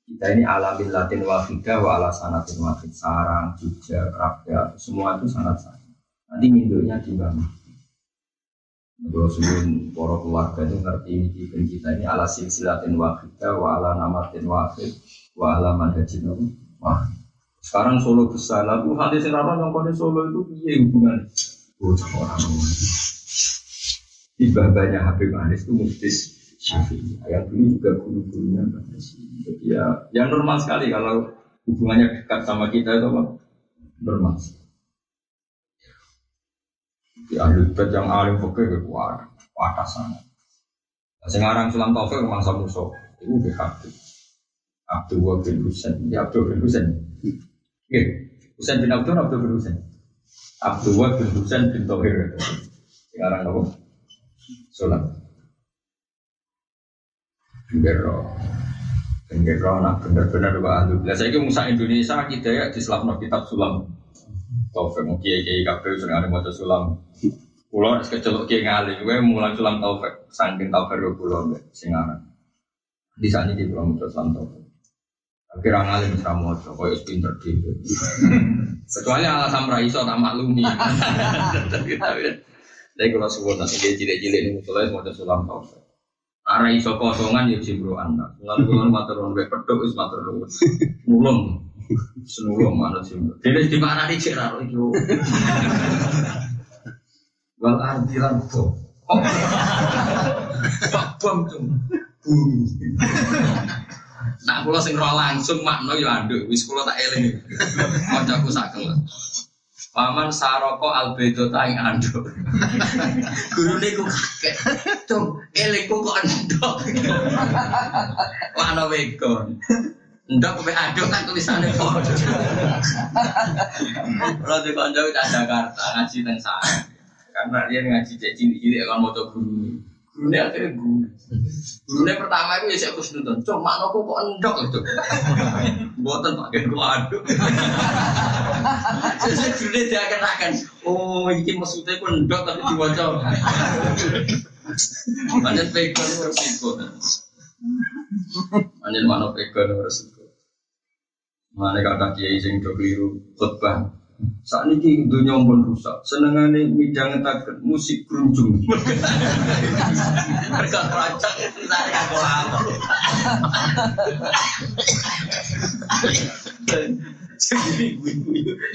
kita ini alamin latin wafidah wa ala sanatin wafid sarang, Jogja, rakyat, semua itu sangat sama. Nanti mindonya dibangun. Kalau sebelum para keluarga itu ngerti dan kita ini ala silsilatin wafidah wa ala namatin wafid wa ala manhajin wah. Sekarang Solo besar, lalu hadis yang ramah yang Solo itu iya hubungan bocah orang Tiba banyak Habib Anis itu muftis Syafi'i. Yang dulu juga guru-gurunya Jadi ya, ya normal sekali kalau hubungannya dekat sama kita itu apa? Normal. Di ahli bed yang alim fakir ke kuat, kuat sangat. Nah, sekarang Sulam Taufik memang sama musuh, itu BHB. Abdul bin Husain, ya Abdul bin Husain. Iya, Husain bin Abdul, Abdul bin Husain. Abdul bin Husain bin Tauhir. Sekarang apa? Sulam. Gero. Gero nak bener-bener wa ahlu. Lah saiki musa Indonesia kita ya di selapno kitab sulam. Taufik mau kiai kiai kafe sering ada mau sulam. Pulau es kecelok kiai ngali, gue mulai sulam taufik, sangkin taufik gue pulau gue singaran. Di sana di pulau mau sulam taufik. Kira ngali bisa mau coba, kau pinter gitu. Kecuali alasan raiso tak maklumi. Tapi kalau suwon nanti dia cilik-cilik ini musuhnya mau sulam taufik. Arah iso kosongan ya jibro anak. Lalu kulon matur nuwun wae pedhok wis matur nuwun. Nulung. Senulung mana jibro. Dene di mana nih cek raro iki. Wal ardi lan bom. Pak bom tuh. Bumi. Nak kula sing roh langsung makno ya anduk. Wis kula tak eling. Kancaku sakel. Paman saroko albedo taing ando. Guru ku kakek. Tum, eleku kok ando. Mana wegon. Ndak kowe aduk kan tulisannya padha. Kalau di konco di Jakarta ngaji teng sana. Karena dia ngaji cek cilik-cilik kan mau guru. Gurunya akhirnya guru. Gurunya pertama itu ya saya harus nonton. Cuma aku kok endok itu. Buatan pakai aduk. Saya gurunya dia akan akan. Oh ini maksudnya aku endok tapi dibaca. Banyak pegang resiko. Banyak mana pegang resiko. Mana kata kiai sing do keliru khutbah. Saat ini dunia pun rusak. Senengane midang ngetaken musik grunjung. Mereka terancam dari aku lama.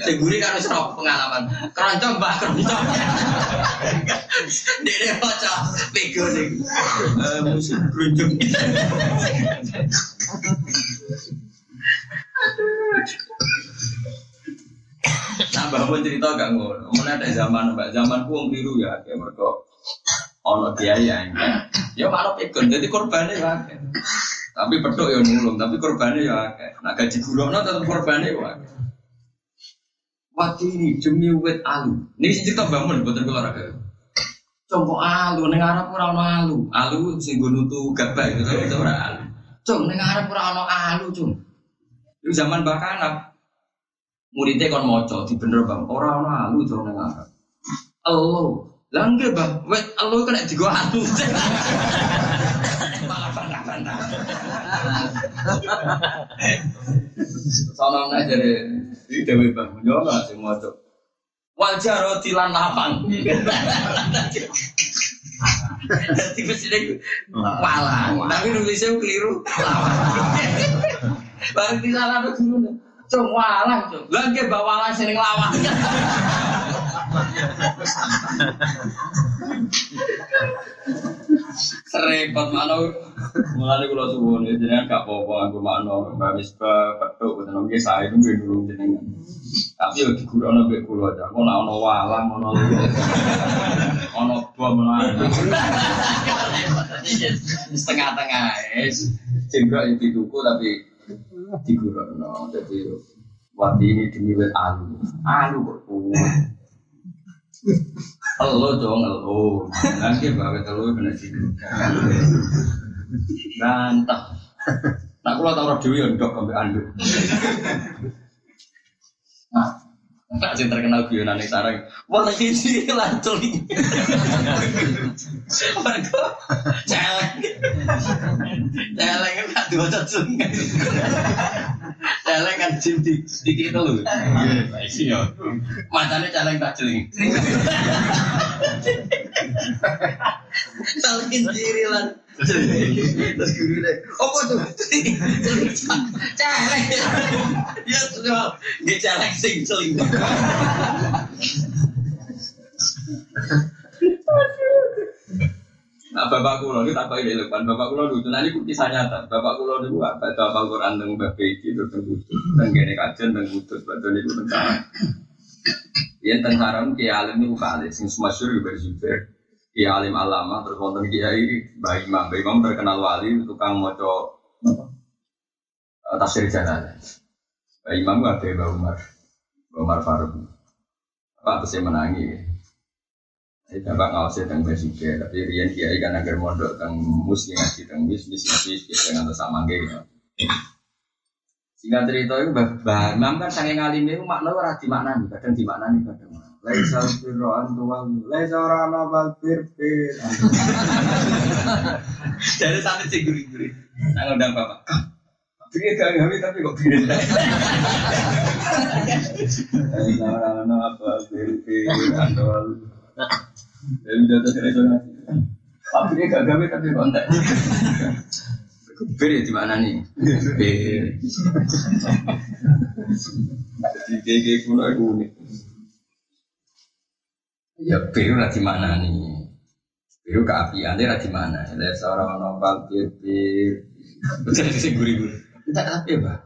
Seguri kan harus pengalaman. Keroncong mbak keroncong. Dia baca pego nih. Musik grunjung. Nah, pun cerita gak ngono. Mana ada zaman mbak. Zaman kuang biru ya, kayak mereka ono biaya yang ya kalau pegon jadi korbannya ya tapi petuk ya nulung. Tapi korbannya ya nah gaji guru tetap korbannya ya waktu ini demi wet alu. Ini sih cerita bangun betul kalau raga Coba alu, neng Arab ono alu. Alu sing nutu gabah gitu itu ora alu. Cung neng Arab ono alu, cung. Itu zaman bahkan muridnya kon moco di bener bang orang orang alu itu orang Arab. Allah, langge bang, wet Allah kena digo alu. Malah bantah bantah. Sama aja deh, di dewi bang, nyoba sih moco. Wajar roti lan lapang. Jadi mesti malah, tapi nulisnya keliru. Bang di salah dulu. Cung walah, cung. Lah nggih bawalah sing lawak. Serempet mana mulane kula suwun jenengan gak apa-apa aku makno Mbak Misbah petuk boten nggih sae nggih dulu jenengan. Tapi yo digurono mbek kula aja. Kok ana walang ana ana bom ana. Setengah-tengah es. Jembrok itu dituku tapi digurono. Jadi waktu ini demi wet alu. Alu kok Elo dong, elo. Nanti bawa telu kena situ. Nantah. Nak kula tau dhewe yo ndok ambek anduk. Nah, Tak sing terkenal guyonan sarang. Wah lagi sih lancul. Mereka celeng. Celeng gak dua cacing. Celeng kan jim di di kita lu. Iya. Matanya celeng tak celing. Saling diri lan. Terus guru deh. Apa tuh? Celeng. Ya sudah. Dia celeng sing celing. Nah, bapak kulo ini tak ini depan. Bapak kulo dulu, nanti kisah nyata. Bapak kulo dulu apa? Bapak Quran tentang Mbak Beki itu tentang kudus, tentang gini kajian tentang kudus. Betul itu tentang. Yang tentang haram kia alim itu kali, sing semasyur juga berjuber. Kia alim alama terus wonten kiai Mbak Imam. Mbak Imam terkenal wali, tukang moco tafsir jalan. Mbak Imam ada Mbak Umar, Mbak Umar Faruk. Apa terus menangi? Saya bapak ngawasi tentang basic tapi Rian Kiai kan agar mondok tentang mus ngaji tentang bis bis ngaji biasa nggak sama gitu. Singkat cerita itu bah Imam kan sange ngalim itu makna ora nih, kadang di makna nih kadang. Laisa birro antuwal, laisa ora ana bal bir bir. Jadi sampai sih gurih-gurih. Nang undang bapak. Pikir gak gawe tapi kok bir. Laisa ora apa bir bir antuwal. Jadi udah terus resonansi. Tapi dia gak gawe tapi kontak. Bir ya di mana nih? Bir. Jadi gege kulo itu unik. Ya bir lah di mana nih? Bir keapian dia di mana? Lihat seorang nopal bir bir. Jadi sih gurih gurih. Tidak apa ya, Pak?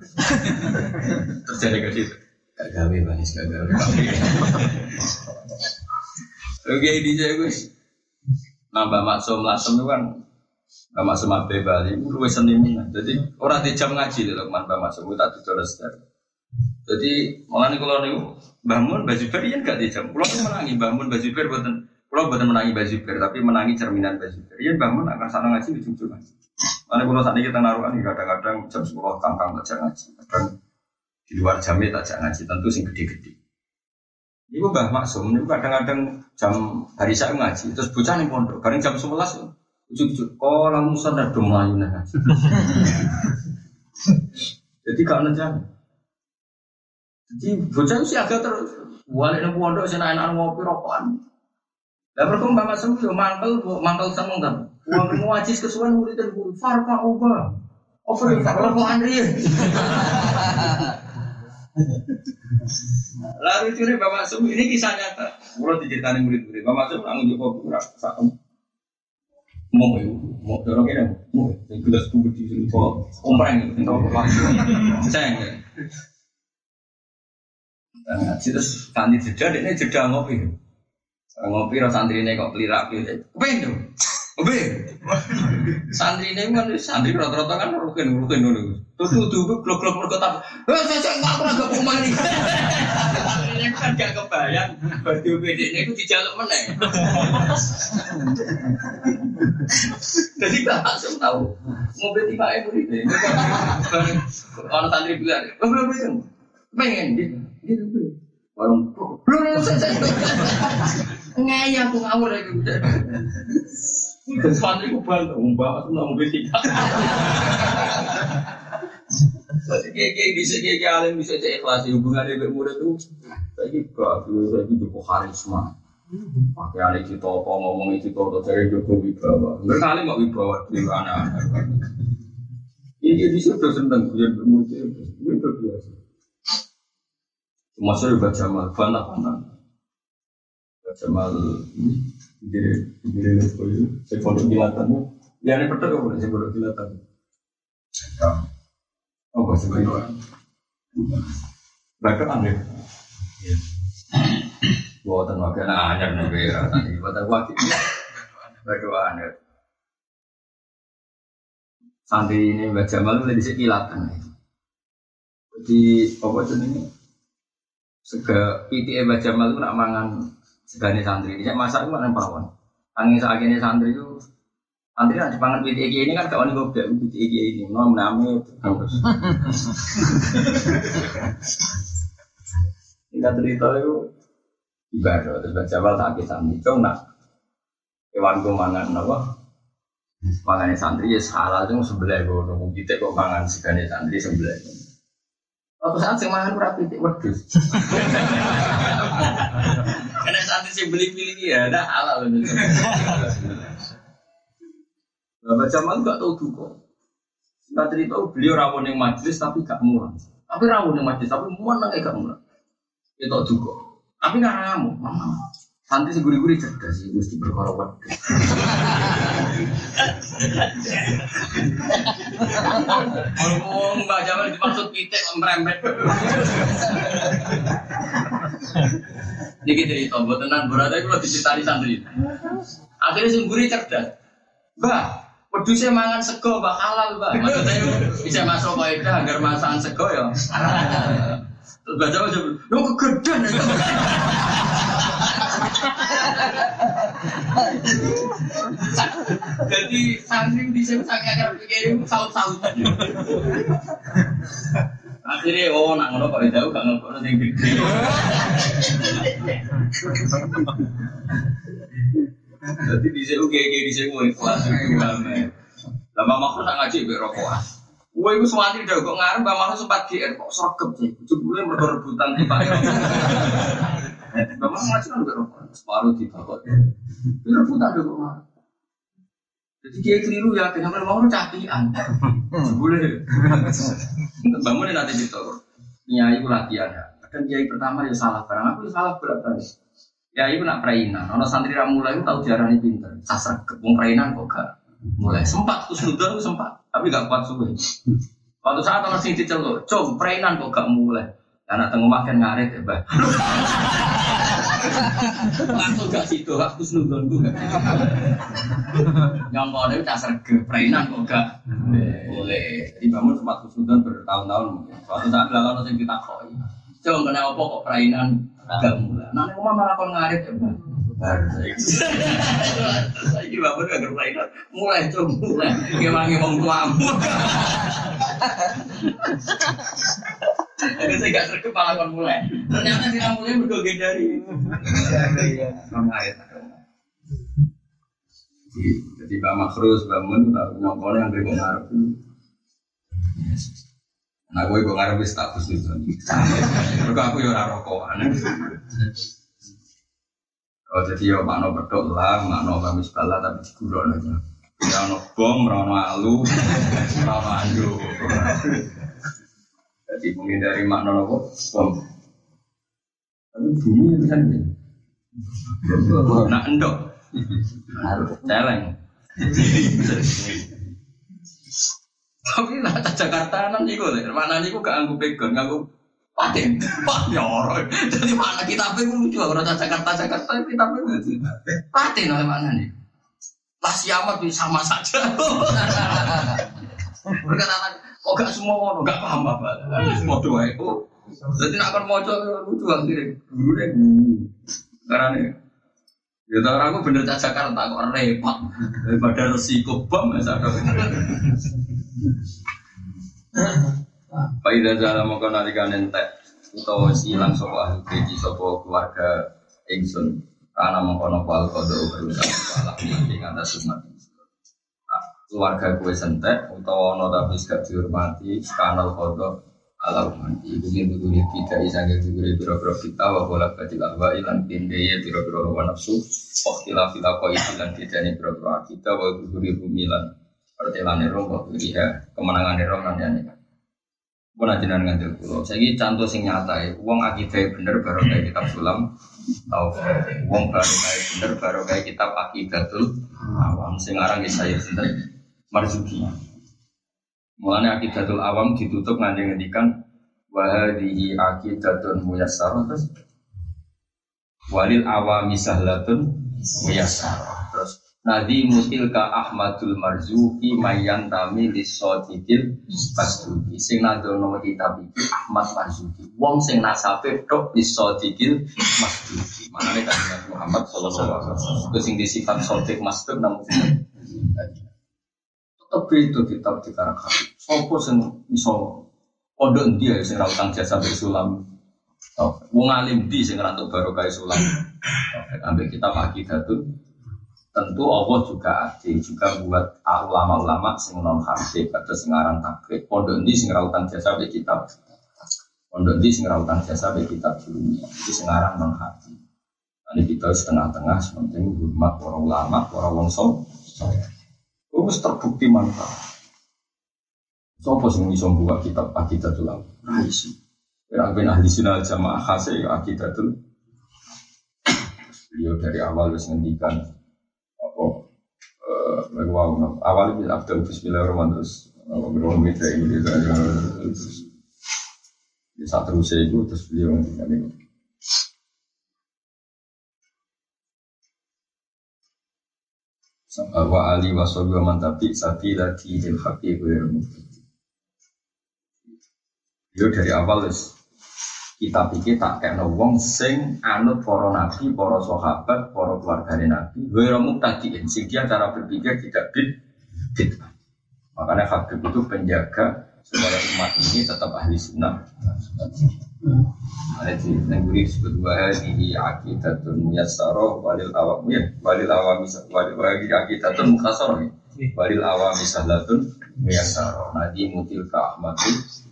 Terjadi ke situ. Gak gawe, Pak. Gak gawe. Oke, di saya gus nambah maksum lasem itu kan Mbak Masum Abe Bali, itu luwes. Jadi orang di jam ngaji di Lukman Mbak Masum, itu tak tutur Jadi malah nih kalau nih bangun baju ber ya gak di jam. Kalau menangi bangun baju ber buatan, kalau buatan menangi baju tapi menangi cerminan baju ber. Iya bangun akan sana ngaji di ujung ngaji. Mana kalau saat ini kita naruhan kadang-kadang jam sepuluh kangkang tak ngaji, kadang di luar jamnya tak ngaji, tentu sing gede-gede. Ibu Mbah Maksum, ini kadang-kadang jam hari saya ngaji, terus bocah nih pondok, kadang jam sebelas Ujuk-ujuk, kalau Musa ada melayu nah. Jadi gak ngejar. Jadi bocah sih agak terus. Wali nih pondok sih naik ngopi rokokan. Lah bapak sembuh yo mangkel mangkel seneng kan. Uang ngajis kesuwen murid dan guru farqa ubah. Over kalau kok Andri. Lalu curi bapak sembuh ini kisah nyata. Mulut diceritain murid-murid. Bapak sembuh langsung joko kurang satu mau mau dorong ini mau gelas tuh di sini kok ompreng itu apa sayang ya. Nah terus kanti jeda ini jeda ngopi. Ngopi rasa santri ini kok pelirak gitu kepengen dong Oke, santri ini kan santri rata-rata kan rukin rukin dulu. Tuh tuh tuh blok blok blok tapi, eh saya saya nggak pernah gabung ini. Ini kan gak kebayang. Berarti UPD ini itu dijaluk mana? Jadi kita langsung tahu mobil tiba itu ini. Orang santri bilang, oh belum belum, pengen gitu, gitu. Warung belum saya saya ngeyel aku ngawur lagi. Dan santri ku bantu, mbak aku nggak tiga. Jadi kayak bisa kayak alim bisa cek ikhlas hubungan dengan murid tuh. Lagi gak, lagi cukup karisma. Pakai alih itu apa ngomong itu atau cari Joko Wibawa. Enggak kali mau Wibawa di mana? Ini jadi sudah seneng biar murid itu biasa. Masuk baca Jamal, banyak banyak. Baca Jamal jadi itu kilatan. Ya ini kilatan. Oh bahasa Jawa Baca aneh Buatan wakil anyar nih kira tadi buatan wakil. Baca aneh Santri ini baca malu dari sekilatan Jadi apa itu ini? Sega PTE baca malu nak mangan segane santri. Ini masa itu kan pawon. Angin saat ini santri itu santri nanti pangan PTG ini kan kawan gue udah PTG ini, nom name terus. Kita cerita itu ibadah terus baca wal sakit santri. Cuma nak hewan gue mangan apa? Pangannya santri ya salah itu sebelah gue nunggu kita kok mangan segane santri sebelah. Waktu saat saya mangan berapa titik wedus. Karena saat ini beli pilih dia, ada halal. Bapak Jamal gak tahu duka. Kita cerita beliau rawon yang majlis tapi gak murah. Tapi rawon yang majlis tapi mana gak murah. Itu duka. Tapi gak ramu, mama. Santi seguri-guri cerdas sih, mesti berkorban. Ngomong Mbak Jamal dimaksud kita merembet. Niki cerita, buat tenan berada itu lebih dicitari santri. Akhirnya semburi cerdas. Mbak, saya mangan sego, mbak halal, mbak. Maksudnya bisa masuk kaidah agar masakan sego ya. Terus baca baca, lo kegedean ya. Jadi santri di sini sangat agar pikir saut-saut. Akhirnya oh nak ngono kok jauh gak ngono sing gede. Jadi di sini oke di sini mau ikhlas Lama makhluk tak ngaji be rokokan. Wah, itu semua tidak kok ngarep, Mbak Mahfud sempat GR kok sergap sih. Jebule mergo di Pak. Mbak Mahfud ngaji kan berokok, separuh di. Itu rebutan kok ngarep. Jadi dia keliru ya, kenapa mau cakian? Boleh. Bangun nanti gitu. Nyai itu latihan ya. Kadang kiai pertama ya salah barang, aku ya salah berapa Ya itu nak perainan. Ono santri ramula itu tahu jarang pinter. Sasar kebun perainan kok gak mulai. Sempat kusnudon itu sempat, tapi gak kuat suwe. Waktu saat orang sing diceluk, cok perainan kok gak mulai. Karena tengah makan ngaret ya, bah. Langsung gak situ, aku senudon gue. Nyongkone udah serge, prenan kok gak boleh. Jadi bangun sempat kusudon bertahun-tahun mungkin. Suatu saat lalu nanti kita koi. Coba kena apa kok perainan gak mulai. Nanti rumah malah kon ngarit ya. Saya bangun gak perainan. Mulai coba mulai. Gimana ngomong tuamu. Jadi saya gak sergap malah kon mulai. Ternyata tidak mulai bergogel dari. Kon ngarit. Jadi Mbak Makrus bangun, nyongkone yang gue ngarep. Nah gue gue ngarep status itu. Mereka aku ya ora rokokan. Oh jadi ya makno bedok lah, makno kamis bala tapi aja. Ya ono bom, ono alu, ono andu. Jadi menghindari makna nopo bom. Tapi bumi itu kan Nak endok, celeng. Tapi lah Jakarta nan iku lho, mana niku gak anggo pegon, nganggo paten. Wah, ya ora. Jadi mana kita pe lucu ora Jakarta Jakarta kita pe paten oleh mana nih. Lah siamat sama saja. Berkata kok gak semua ngono, gak paham apa. Semua doa itu. Jadi nak kan moco lucu akhirnya dulu deh guru. Karena nih Ya tahu aku bener cak Jakarta kok repot daripada resiko bom ya sadar. Pak Ida Zala mau kau narikan entek utawa silang sopo ahli keji sopo keluarga Ingsun karena mau kono pal kodo berusaha palak nanti atas keluarga kue sentek utawa ono tapi gak dihormati kanal kodo ala umanti itu yang dulu tidak isangnya diberi biro-biro kita wa bola badil alwa ilan pindeye biro-biro hawa nafsu waktilah fila koi ilan ini biro-biro kita wa diberi bumilan pertelan nero wa duriha kemenangan nero nanti ini kan pun aja ngandel kulo saya ini contoh sing nyata ya uang akidah bener baru kayak kitab sulam tau uang baru kayak bener baru kayak kitab akidatul awam. Sing aran saya sendiri marzuki Mulanya akidatul awam ditutup nanti ngendikan wahadihi akidatun muyassar terus walil awami sahlatun muyassar terus Nadi mutilka Ahmadul Marzuki mayan tami lisodikil pasduki sing nadono kitab iki Ahmad Marzuki. Wong sing nasabe tok lisodikil masduki manane kan Muhammad sallallahu alaihi wasallam. Sing disifat sodik masduk namun tapi itu kitab di karakter. Sopo sing iso pondok dia sing ra utang jasa bersulam. Wong alim di sing ra baru kayak sulam. Ambil kitab akidatun. Tentu Allah juga adil juga buat ulama-ulama sing non sing aran takrib. Pondok di sing ra jasa be kitab. Pondok di sing ra jasa be kitab. Itu sing aran non hadis. Ini kita setengah-tengah, sementing hormat para ulama, para wong. Terus terbukti mantap. Sopo sing iso buka kitab Aqidatul Awam? Raisi. Ya ben ahli sunnah jamaah khase ya Aqidatul. Beliau dari awal wis ngendikan apa eh wow, awal itu Abdul Bismillahirrahmanirrahim terus apa minta ini terus di saat terus itu terus beliau ngendikan ini. Wa ali wa sahbihi wa man tabi sabila dinil haqqi Yo dari awal wis kita pikir tak kena wong sing anut para nabi, para sahabat, para keluarga nabi, ghairu muktadiin sing dia cara berpikir tidak bid bid. Makanya Habib itu penjaga supaya umat ini tetap ahli sunnah. Ada di negeri disebut wahadi akidatun muyassaro walil awam ya walil awam walil wahadi akidatun mukhtasar walil awam sahlatun muyassaro nadi mutil ka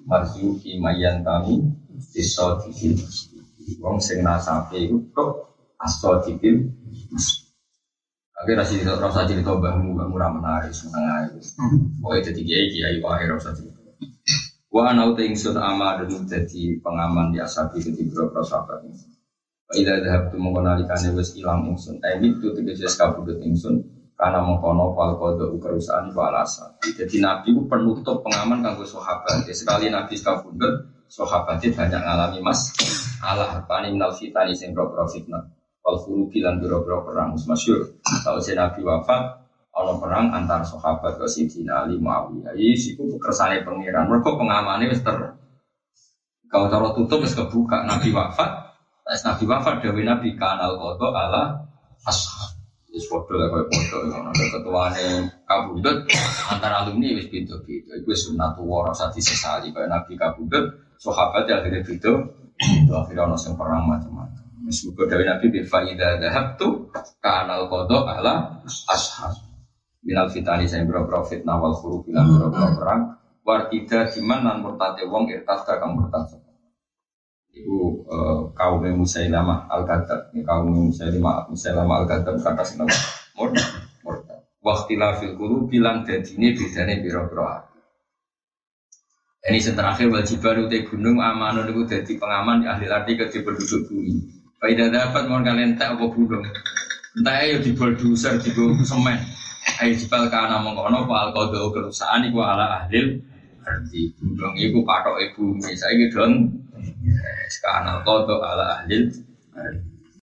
marzuki mayan kami disodikil wong sing nasabe iku kok asodikil Oke, rasa cerita, rasa cerita bahmu, bahmu menarik, seneng aja. Pokoknya jadi kiai, kiai wae rasa cerita. Wa ana uta ingsun amadun dadi pengaman di asabi ketiga para sahabat ini. Wa idza dhahabtu mongko nalikane wis ilang ingsun, emit tu tegese kabudut ingsun karena mengkono fal kodo kerusahaan walasa. Jadi Nabi itu penutup pengaman kanggo sahabat. Sekali Nabi kabudut, sahabatnya banyak ngalami mas. Allah apa nih minal fitani sing pro fitnah. wal furuqi lan biro-biro perang masyhur tahu si Nabi wafat ana perang antar sahabat ke Sidina Ali Muawiyah iki iku kersane pangeran mergo pengamane wis ter kalau cara tutup wis kebuka Nabi wafat Pas Nabi wafat Dewi Nabi kanal koto ala ashab Wis foto lah koyo foto ngono ketuane kabudut antara alumni wis beda-beda. Iku wis sunatullah ora usah disesali Nabi kabudut sahabat ya akhirnya beda. Itu akhirnya ono sing perang macam-macam. Wis muga dari Nabi bi faida dhahabtu kanal qada ala ashab. Minal fitani saya berapa fitnah wal huruf bilang berapa perang. Wartida diman nan murtate wong irtas kang murtad Iku uh, kaum Musailamah al-Kadzab, kaum Musailamah Musailamah al-Kadzab kata sinama murtad. Murtad. Waktila fil qulubi bilang dadine bedane pira-pira ini yang terakhir wajib baru teh gunung amanun itu jadi pengaman ahli arti ke penduduk bumi. Faidah dapat mau kalian tak apa gunung. Entah ayo di bulldozer di semen. Ayo jebal kana mengkono pak alkodo kerusahaan iku ala ahli arti gunung iku patok ibu saya gitu don. Sekarang alkodo ala ahli arti